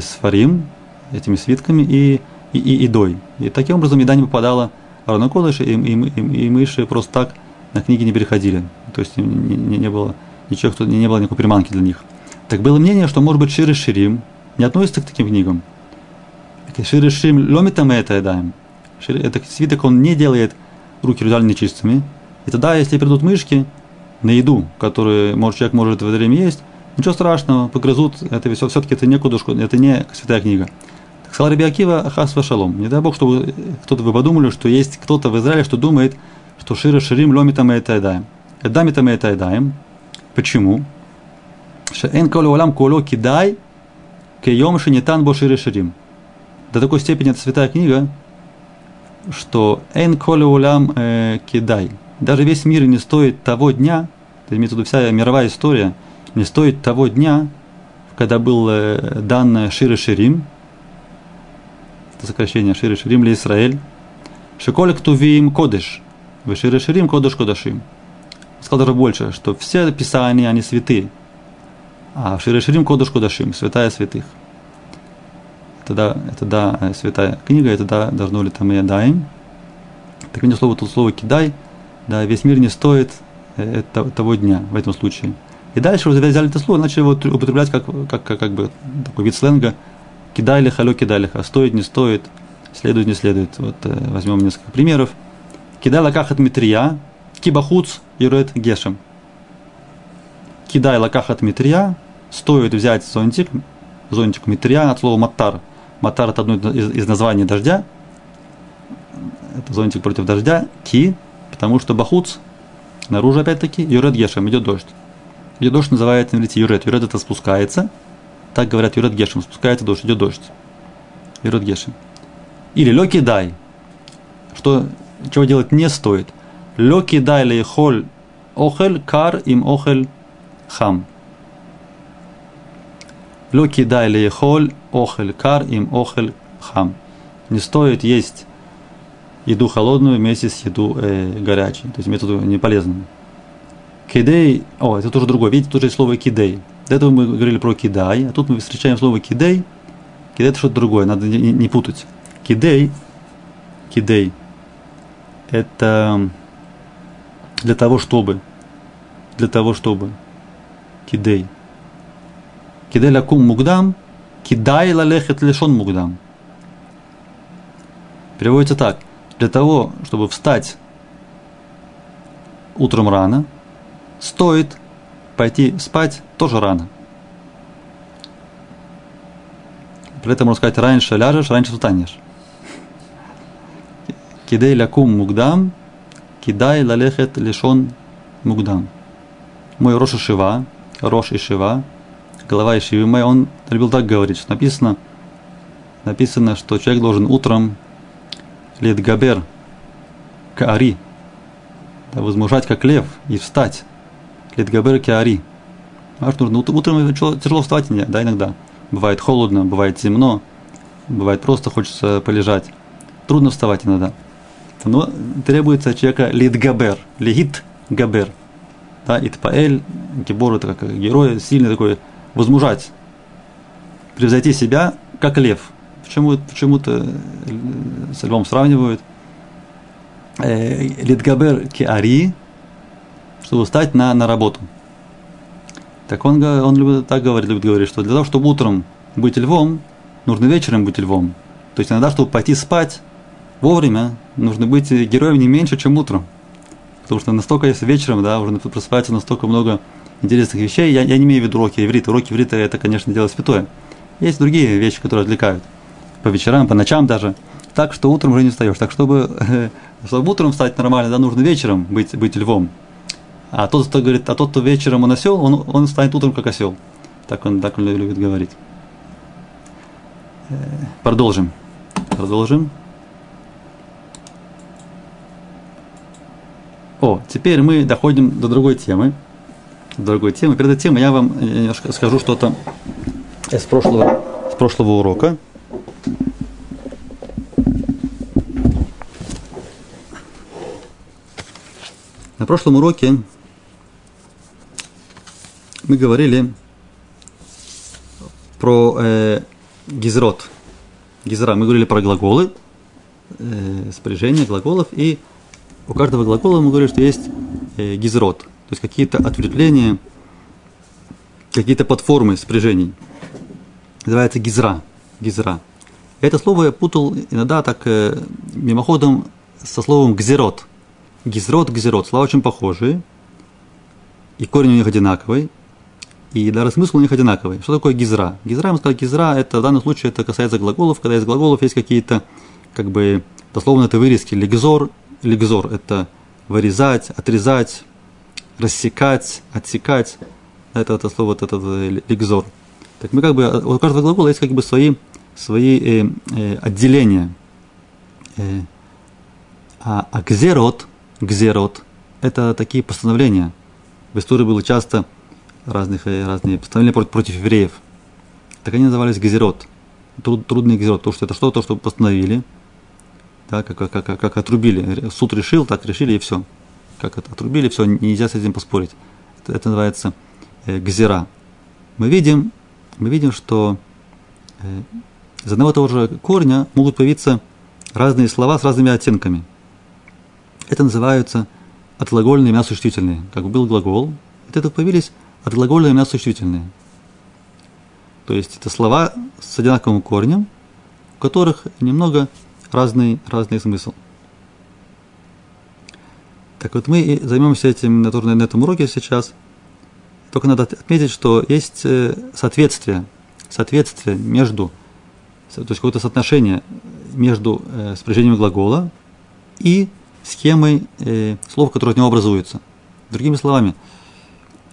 сфарим, этими свитками, и и, и едой. И таким образом еда не попадала в Арон Кодыш, и, и, и, и мыши просто так на книги не переходили. То есть не, не, не было ничего, кто, не, не было никакой приманки для них. Так было мнение, что, может быть, Шир Ширим не относится к таким книгам. Шир Ширим ломитам это едаем. Это свиток, он не делает руки ритуально нечистыми. И тогда, если придут мышки на еду, которую может, человек может в это время есть, ничего страшного, погрызут, это все, все-таки это не кудушку, это не святая книга. Сказал Раби Акива, Вашалом. Не дай Бог, чтобы кто-то вы подумали, что есть кто-то в Израиле, что думает, что Шира Ширим ломитам и этайдаем. Эдамитам и этайдаем. Почему? Шеэн коло улам коло кидай кеем шинитан бо шире ширим. До такой степени это святая книга, что эн коло улам э, кидай. Даже весь мир не стоит того дня, это имеется в виду вся мировая история, не стоит того дня, когда был э, дан Шире Ширим, это сокращение Шире Ширим ли Израиль. Шиколь ктувим кодыш. Вы Шире Ширим кодыш кодашим. Сказал даже больше, что все писания, они святые. А Шире Ширим кодыш кодашим, святая святых. Это да, это да, святая книга, это да, должно ли там и даем. Так мне слово слово кидай, да, весь мир не стоит э, того дня в этом случае. И дальше уже взяли это слово, начали его употреблять как, как, как, как бы такой вид сленга – Кидай лиха, лё кидай лиха. Стоит, не стоит, следует, не следует. Вот э, возьмем несколько примеров. Кидай лакахат митрия, кибахуц юрет гешем. Кидай лакахат митрия, стоит взять зонтик, зонтик митрия от слова матар. Матар это одно из, из названий дождя. Это зонтик против дождя. Ки, потому что бахуц, наружу опять-таки, юрет гешем, идет дождь. Идет дождь называется, видите, юрет. Юрет это спускается – так говорят Юрет Гешем. Спускается дождь, идет дождь. Юрет Гешем. Или лёки дай. Что, чего делать не стоит. Лёки дай ли холь охель кар им охель хам. Лёки дай ли холь охель кар им охель хам. Не стоит есть еду холодную вместе с еду э, горячей. То есть методу не полезную. Кидей, о, это тоже другое. Видите, тоже есть слово кидей. До этого мы говорили про кидай, а тут мы встречаем слово кидей. Кидей это что-то другое, надо не, не путать. Кидей, кидей, это для того, чтобы, для того, чтобы, кидей. Кидей лакум мугдам, кидай лалехет лешон мугдам. Переводится так. Для того, чтобы встать утром рано, стоит пойти спать тоже рано. При этом можно сказать, раньше ляжешь, раньше встанешь. Кидей лякум мугдам, кидай лалехет лишон мугдам. Мой Рош Шива, Рош и Шива, глава Ишивы мой, он любил так говорить, что написано, написано, что человек должен утром литгабер каари, да, возмужать как лев и встать. Литгабер каари. А что нужно? Утром тяжело вставать, да, иногда. Бывает холодно, бывает темно, бывает просто хочется полежать. Трудно вставать иногда. Но требуется от человека литгабер, лигит габер. Да, итпаэль, гибор это как герой, сильный такой, возмужать, превзойти себя, как лев. Почему, почему-то с львом сравнивают. Э, литгабер киари, чтобы встать на, на работу. Так он, он любит, так говорит, любит говорить, что для того, чтобы утром быть львом, нужно вечером быть львом. То есть иногда, чтобы пойти спать вовремя, нужно быть героем не меньше, чем утром. Потому что настолько, если вечером, да, уже просыпается настолько много интересных вещей, я, я не имею в виду уроки иврита. Уроки иврита это, конечно, дело святое. Есть другие вещи, которые отвлекают. По вечерам, по ночам даже. Так, что утром уже не встаешь. Так, чтобы, [laughs] чтобы утром встать нормально, да, нужно вечером быть, быть львом. А тот, кто говорит, а тот, кто вечером он осел, он, он станет утром как осел. Так он, так он любит говорить. Э, продолжим. Продолжим. О, теперь мы доходим до другой темы. До другой темы. Перед этой темой я вам немножко скажу что-то с прошлого, с прошлого урока. На прошлом уроке мы говорили про э, гизрот. Гизра. Мы говорили про глаголы, э, спряжение глаголов, и у каждого глагола мы говорили, что есть э, гизрот, то есть какие-то ответвления, какие-то подформы спряжений. Называется гизра. Гизра. Это слово я путал иногда так э, мимоходом со словом гзерот. Гизрот, гзерот. Слова очень похожие. И корень у них одинаковый и даже смысл у них одинаковый. Что такое гизра? Гизра, мы сказали, гизра, это в данном случае это касается глаголов, когда из глаголов есть какие-то, как бы, дословно это вырезки. Легзор, легзор – это вырезать, отрезать, рассекать, отсекать. Это, это слово, это, это легзор. Так мы как бы, у каждого глагола есть как бы свои, свои э, э, отделения. Э, а, а гзерот, гзерот – это такие постановления. В истории было часто разных, э, разные постановления против, против евреев. Так они назывались газерот. Труд, трудный газерот, потому что это что-то, что постановили, да, как, как, как, как отрубили. Суд решил, так решили и все. Как это отрубили, все, нельзя с этим поспорить. Это, это называется э, газера. Мы видим, мы видим, что э, из одного и того же корня могут появиться разные слова с разными оттенками. Это называются отглагольные мясосуществительные. Как был глагол, от этого появились от глагола имя существительные. То есть это слова с одинаковым корнем, у которых немного разный, разный смысл. Так вот мы займемся этим на, на этом уроке сейчас. Только надо отметить, что есть э, соответствие, соответствие между, то есть какое-то соотношение между э, спряжением глагола и схемой э, слов, которые от него образуются. Другими словами,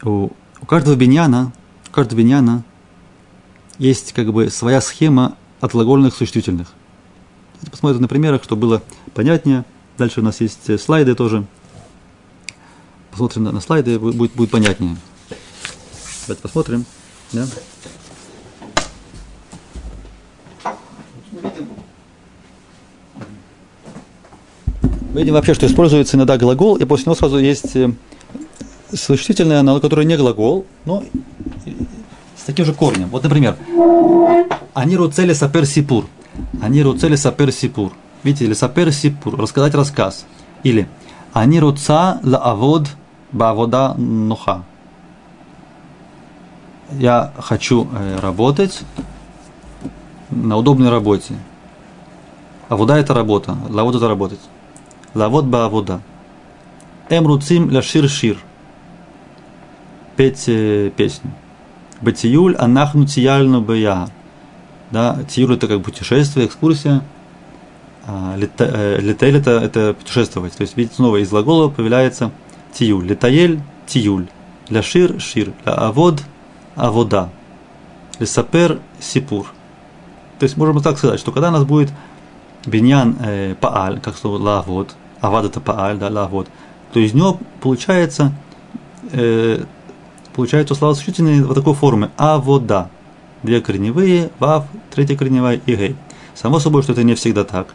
у у каждого биньяна, у каждого биньяна есть как бы своя схема от глагольных существительных. Посмотрим на примерах, чтобы было понятнее. Дальше у нас есть э, слайды тоже. Посмотрим на, на слайды, будет, будет понятнее. Давайте посмотрим. Да? Мы видим вообще, что используется иногда глагол, и после него сразу есть э, существительное, оно, которое не глагол, но с таким же корнем. Вот, например, они руцели сапер сипур. Они руцели сапер сипур. Видите, или сапер сипур, рассказать рассказ. Или они руца ла авод бавода нуха. Я хочу э, работать на удобной работе. Авода это работа, лавод это работать. Лавод ба авода. Эм руцим ля шир шир петь э, песню. Батиюль анахну тияльну бая. Да, тиюль это как путешествие, экскурсия. А лета, летаэль это, это путешествовать. То есть, видите, снова из глагола появляется тиюль. Летаэль – тиюль. Для шир – шир. Для авод – авода. Для сапер – сипур. То есть, можем так сказать, что когда у нас будет биньян э, пааль, как слово лавод, авад это пааль, да, лавод, то из него получается, э, получается слова существительные вот такой формы авода. Две корневые, вав, третья корневая и гей. Само собой, что это не всегда так.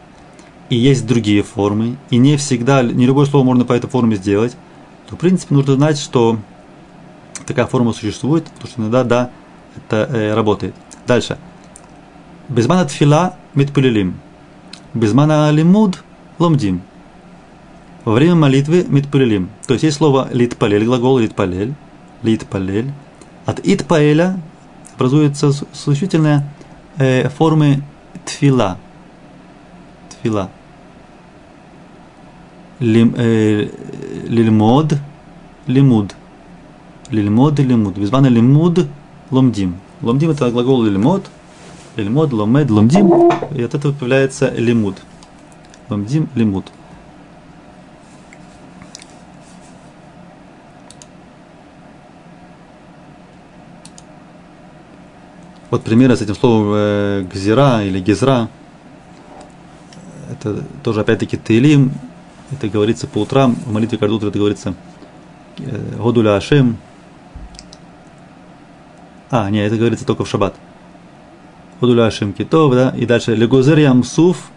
И есть другие формы, и не всегда, не любое слово можно по этой форме сделать, то, в принципе, нужно знать, что такая форма существует, потому что иногда, да, это э, работает. Дальше. Безмана тфила митпулилим. Безмана лимуд ломдим. Во время молитвы митпулилим. То есть есть слово литпалель, глагол литпалель, литпалель. От итпаэля образуется существительная э, формы тфила. Тфила. Лим, э, лильмод, лимуд. Лильмод лимуд. Безмана лимуд ломдим. Ломдим это глагол лильмод, лильмод, ломед, ломдим. И от этого появляется лимуд. Ломдим, лимуд. Вот примеры с этим словом э, гзира или гизра. Это тоже опять-таки тейлим. Это говорится по утрам. В молитве каждое утро это говорится э, Годуля Ашем. А, нет, это говорится только в шаббат. Годуля Ашем Китов, да. И дальше Легозер Ямсуф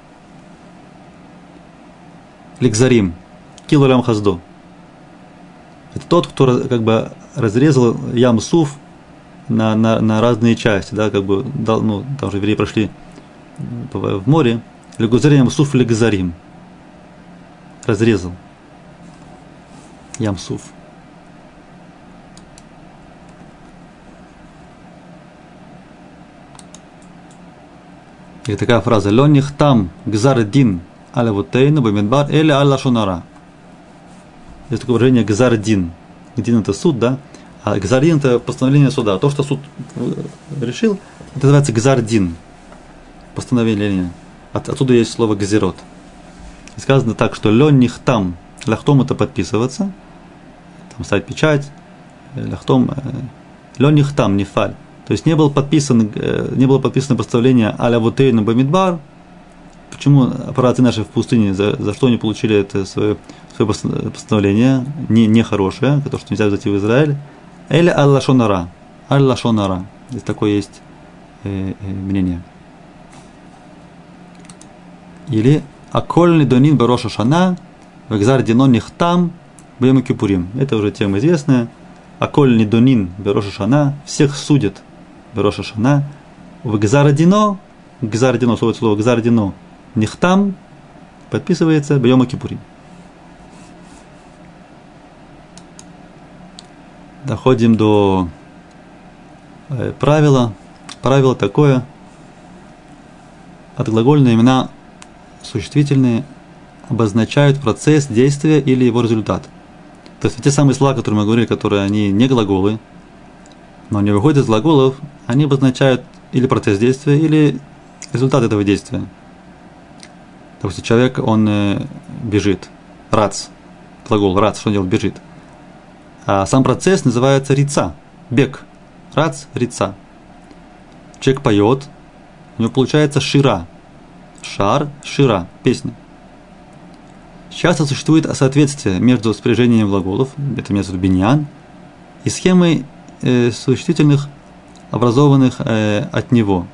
Ликзарим. Килулям Хаздо. Это тот, кто как бы разрезал Ямсуф на, на, на разные части, да, как бы, ну, там же евреи прошли в море, Легузарим суф легзарим. Разрезал. Ямсуф. И такая фраза «Лёних там гзар дин аля вутейну бамидбар или алла шунара». Есть такое выражение «гзар дин». Дин – это суд, да? А это постановление суда. То, что суд решил, это называется гзардин. Постановление. От, отсюда есть слово газирот. И сказано так, что ленних там, ляхтом это подписываться, там ставить печать, ляхтом, э, ленних там, не фаль. То есть не было подписано, э, не было подписано постановление аля вутейну бамидбар. Почему операции наши в пустыне, за, за что они получили это свое, свое постановление, не, нехорошее, то, что нельзя зайти в Израиль, или аллашонара. Аллашонара. Здесь такое есть э, э, мнение. Или Акольный донин бароша шана, векзар динон нихтам, бьем кипурим. Это уже тема известная. Акольный донин бароша шана, всех судят бароша шана. Векзар дино, гзар дино, слово слово гзар дино, нихтам, подписывается бьем кипурим. Доходим до э, правила. Правило такое. Отглагольные имена существительные обозначают процесс действия или его результат. То есть те самые слова, которые мы говорили, которые они не глаголы, но они выходят из глаголов, они обозначают или процесс действия, или результат этого действия. Допустим, человек, он э, бежит, рац, глагол рац, что он делает, бежит – а сам процесс называется рица, бег. Рац, рица. Человек поет, у него получается шира. Шар, шира, песня. Часто существует соответствие между спряжением глаголов, это виду биньян, и схемой э, существительных, образованных э, от него.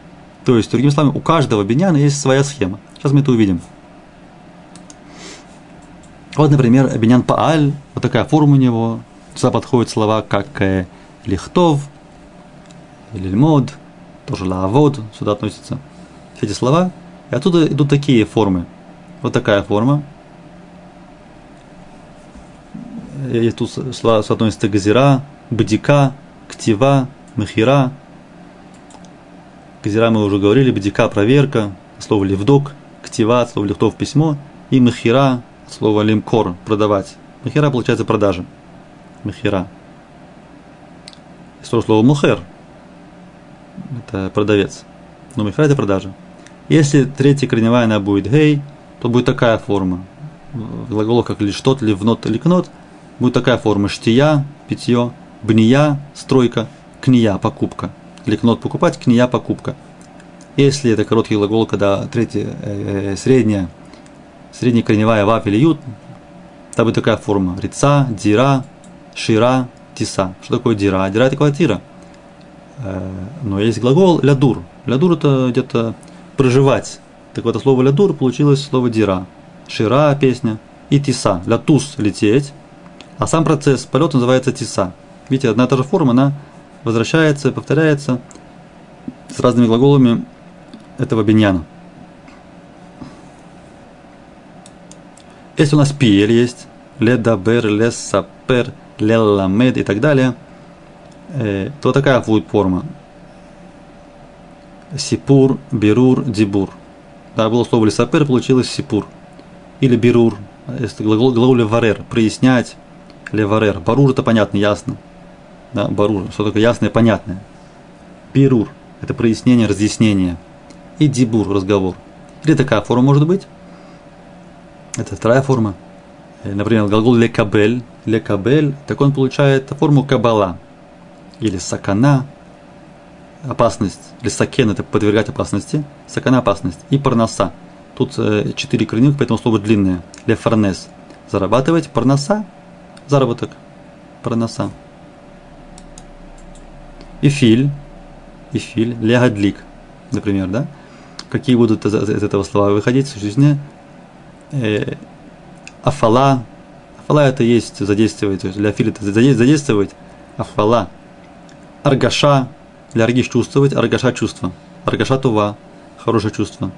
То есть, другими словами, у каждого биньяна есть своя схема. Сейчас мы это увидим. Вот, например, биньян пааль, вот такая форма у него, Сюда подходят слова как э, лихтов, лильмод, тоже лавод, сюда относятся все эти слова. И оттуда идут такие формы. Вот такая форма. И тут слова соотносятся газира, бдика, ктива, махира. Газира мы уже говорили, бдика – проверка, слово левдок, ктива – слово лихтов – письмо, и махира – слово лимкор – продавать. Махира получается продажа мехира. Есть тоже слово мухер. Это продавец. Но михра это продажа. Если третья корневая она будет гей, то будет такая форма. В глаголах как лишь тот, ливнот или кнот, будет такая форма. Штия, питье, бния, стройка, кния, покупка. Или кнот покупать, кния, покупка. Если это короткий глагол, когда третья, э, э, средняя, средняя корневая ваф или ют, там будет такая форма. Рица, дира, шира, тиса. Что такое дира? Дира это квартира. Э, но есть глагол лядур. Лядур это где-то проживать. Так вот, это слово лядур получилось слово дира. Шира песня и тиса. Лятус лететь. А сам процесс полета называется тиса. Видите, одна и та же форма, она возвращается, повторяется с разными глаголами этого биньяна. Если у нас пиель есть, ледабер, лесапер, лелламед и так далее, э, то такая будет форма. Сипур, бирур, дибур. Да, было слово лесапер, получилось сипур. Или бирур, если глагол, глагол леварер, прояснять, леварер. Барур это понятно, ясно. Да, барур, что такое ясное, понятное. Бирур – это прояснение, разъяснение – и дибур, разговор. Или такая форма может быть. Это вторая форма. Э, например, глагол лекабель, лекабель, так он получает форму кабала. Или сакана, опасность. Или сакен, это подвергать опасности. Сакана, опасность. И парноса. Тут э, четыре коренных, поэтому слово длинное. Лефарнес. Зарабатывать. Парноса. Заработок. Парноса. И филь. И филь. Легадлик. Например, да? какие будут из, этого слова выходить, существительные. Афала. Афала это есть задействовать, то есть для фили это задействовать. Афала. Аргаша. Для аргиш чувствовать, аргаша чувство. Аргаша тува. Хорошее чувство.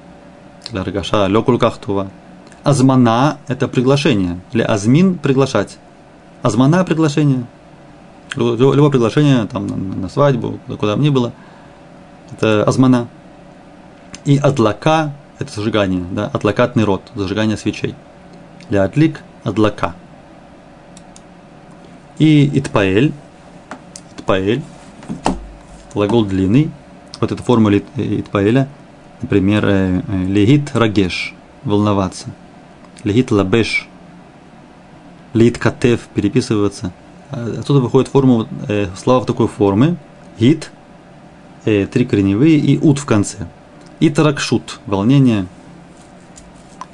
Для аргаша лёкулках тува. Азмана – это приглашение. Для азмин – приглашать. Азмана – приглашение. Любое приглашение там, на, свадьбу, куда бы ни было. Это азмана. И адлака – это зажигание, да, адлакатный род, зажигание свечей. Для адлик – адлака. И итпаэль, итпаэль, глагол длинный, вот эта форма итпаэля, например, э, э, легит рагеш, волноваться, легит лабеш, лит катев, переписываться. Отсюда выходит форма, э, слова в такой формы, гит, э, три корневые и ут в конце – и таракшут, волнение,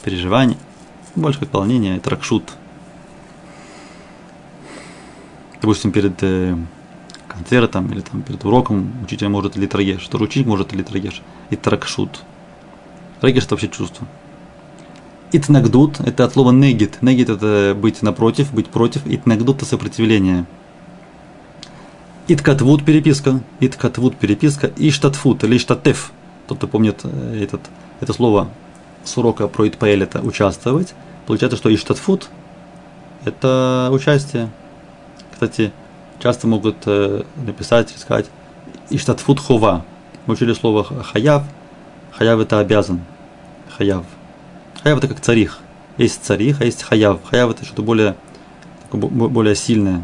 переживание, больше как волнение, таракшут. Допустим, перед э, концертом или там перед уроком учитель может или трагеш, тоже ученик может или трагеш, и таракшут. Трагеш это вообще чувство. Итнагдут – это от слова негит. Негит – это быть напротив, быть против. Итнагдут – это сопротивление. Иткатвуд – переписка. Иткатвуд – переписка. Иштатфут или иштатеф – тот, кто помнит э, этот, это слово с урока про Итпаэль, это участвовать. Получается, что Иштатфут – это участие. Кстати, часто могут э, написать, сказать Иштатфут хова. Мы учили слово хаяв. Хаяв – это обязан. Хаяв. Хаяв – это как царих. Есть царих, а есть хаяв. Хаяв – это что-то более, более сильное.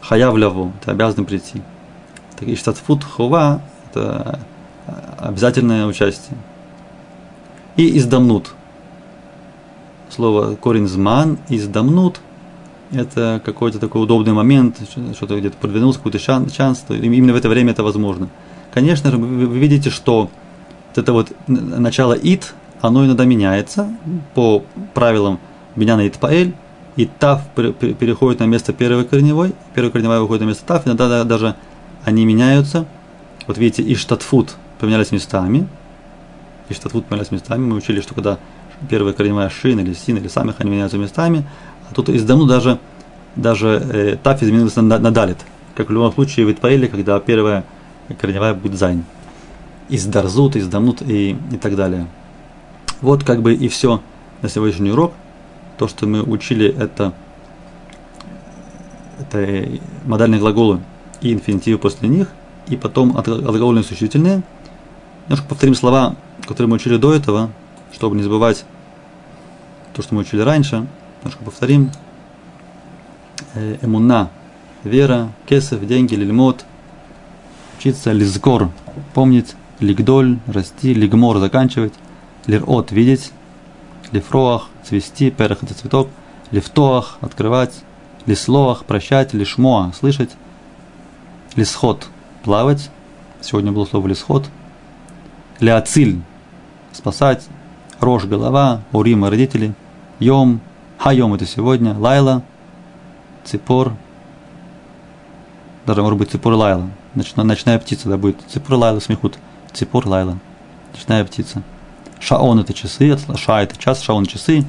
Хаяв ляву – это обязан прийти. Так, Иштатфут хова – это обязательное участие. И издамнут. Слово корень зман, издамнут – это какой-то такой удобный момент, что-то где-то продвинулся, какой-то шанс, шанс, именно в это время это возможно. Конечно же, вы видите, что вот это вот начало ит, оно иногда меняется по правилам Беняна Итпаэль, и тав переходит на место первой корневой, первая корневая выходит на место тав, иногда даже они меняются. Вот видите, иштатфут поменялись местами. И штатфут поменялись местами. Мы учили, что когда первая корневая шин или син или самих они меняются местами, а тут из давно даже, даже э, таф изменился на, на далит. Как в любом случае в Итпаэле, когда первая корневая будет זין. הזדרזות, הזדמנות и, и так далее. Вот как бы и все на сегодняшний урок. То, что мы учили, это, это модальные глаголы и инфинитивы после них, и потом отглагольные существительные – Немножко повторим слова, которые мы учили до этого, чтобы не забывать то, что мы учили раньше. Немножко повторим. Э, эмуна, вера, кесов, деньги, лильмот. Учиться лизгор, помнить, лигдоль – расти, лигмор – заканчивать, лирот – видеть, лифроах – цвести, перах – это цветок, лифтоах – открывать, лислоах – прощать, лишмоа – слышать, лисход – плавать, сегодня было слово лисход, леоциль – спасать, рожь – голова, урима – родители, йом – хайом – это сегодня, лайла – ципор, даже может быть ципор лайла, ночная, ночная птица, да, будет ципор лайла смехут, ципор лайла, ночная птица. Шаон это часы, ша это час, шаон часы,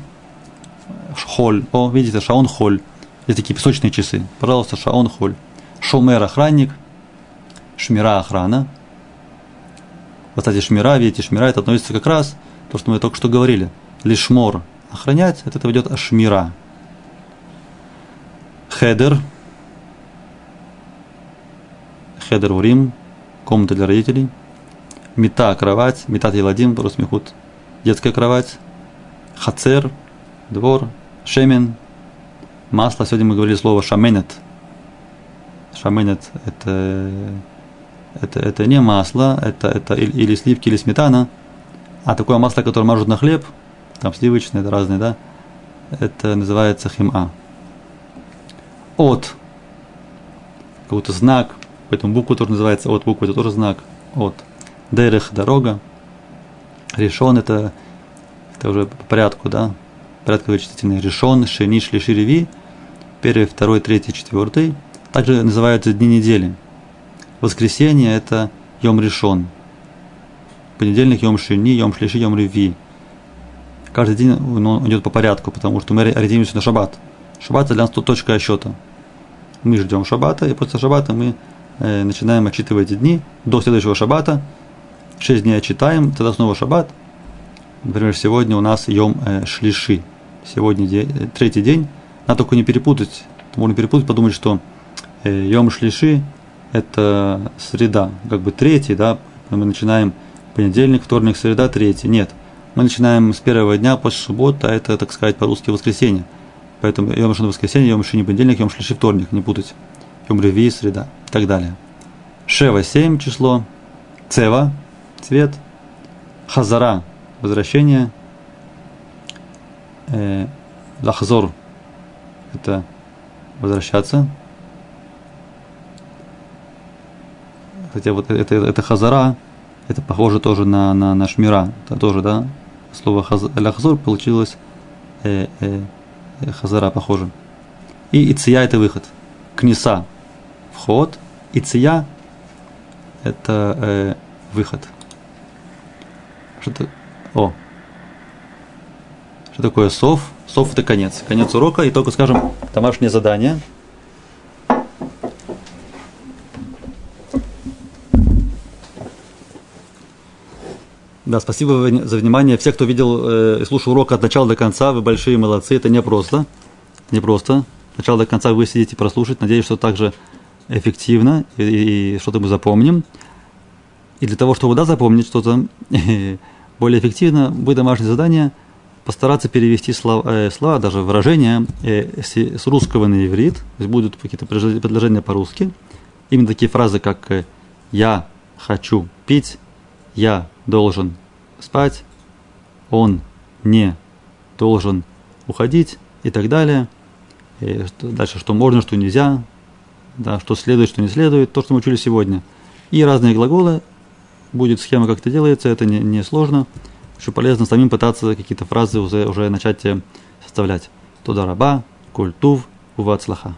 холь, о, видите, шаон холь, есть такие песочные часы, пожалуйста, шаон холь. Шумер охранник, шмира охрана. Вот, кстати, шмира, видите, шмира это относится как раз то, что мы только что говорили. Лишмор охранять, от этого идет шмира. Хедер, хедер урим, комната для родителей. Мета – кровать, метат еладим, просмехут, детская кровать. Хацер – двор. Шемен – масло. Сегодня мы говорили слово шаменет. Шаменет – это, это, это не масло, это, это или сливки, или сметана, а такое масло, которое мажут на хлеб, там сливочное, это разные, да, это называется хима. От – какой-то знак – Поэтому буква тоже называется от, буква это тоже знак от. Дерех – дорога. Решен – это, это уже по порядку, да, порядковые числительные. Решен, шени, шли, ширеви. Первый, второй, третий, четвертый. Также называются дни недели. Воскресенье – это Йом решен. Понедельник – Йом шини, Йом шлиши, Йом реви. Каждый день он идет по порядку, потому что мы ориентируемся на шаббат. Шаббат – для нас тут точка отсчета. Мы ждем шаббата, и после шаббата мы Э, начинаем отчитывать эти дни до следующего шаббата. Шесть дней отчитаем, тогда снова шаббат. Например, сегодня у нас Йом э, Шлиши. Сегодня день, э, третий день. Надо только не перепутать. Можно перепутать, подумать, что Йом Шлиши – это среда, как бы третий, да, мы начинаем понедельник, вторник, среда, третий. Нет, мы начинаем с первого дня после субботы, а это, так сказать, по-русски воскресенье. Поэтому Йом Шини воскресенье, Йом Шини понедельник, Йом Шлиши вторник, не путать. Йом Реви, среда и так далее. Шева – 7 число, Цева – цвет, Хазара – возвращение, э, Лахзор – это возвращаться. Хотя вот это, это, Хазара, это похоже тоже на, на, на Шмира, это тоже, да, слово хаз, Лахзор получилось э, э, Хазара похоже. И Иция – это выход. Книса вход, и ция – это э, выход. Что-то, о, что такое сов? Сов – это конец. Конец урока, и только скажем домашнее задание. Да, спасибо за внимание. Все, кто видел э, и слушал урок от начала до конца, вы большие молодцы. Это не просто. Не просто. От начала до конца вы сидите прослушать. Надеюсь, что также эффективно и, и что-то мы запомним. И для того, чтобы да, запомнить что-то [laughs] более эффективно, будет домашнее задание постараться перевести слова, э, слова даже выражения э, с, с русского на иврит. То есть будут какие-то предложения по-русски. Именно такие фразы, как э, «я хочу пить», «я должен спать», «он не должен уходить» и так далее. И дальше, что можно, что нельзя, да, что следует, что не следует, то, что мы учили сегодня. И разные глаголы, будет схема, как это делается, это не, не сложно. Еще полезно самим пытаться какие-то фразы уже, уже начать составлять. Туда раба, культув, увацлаха.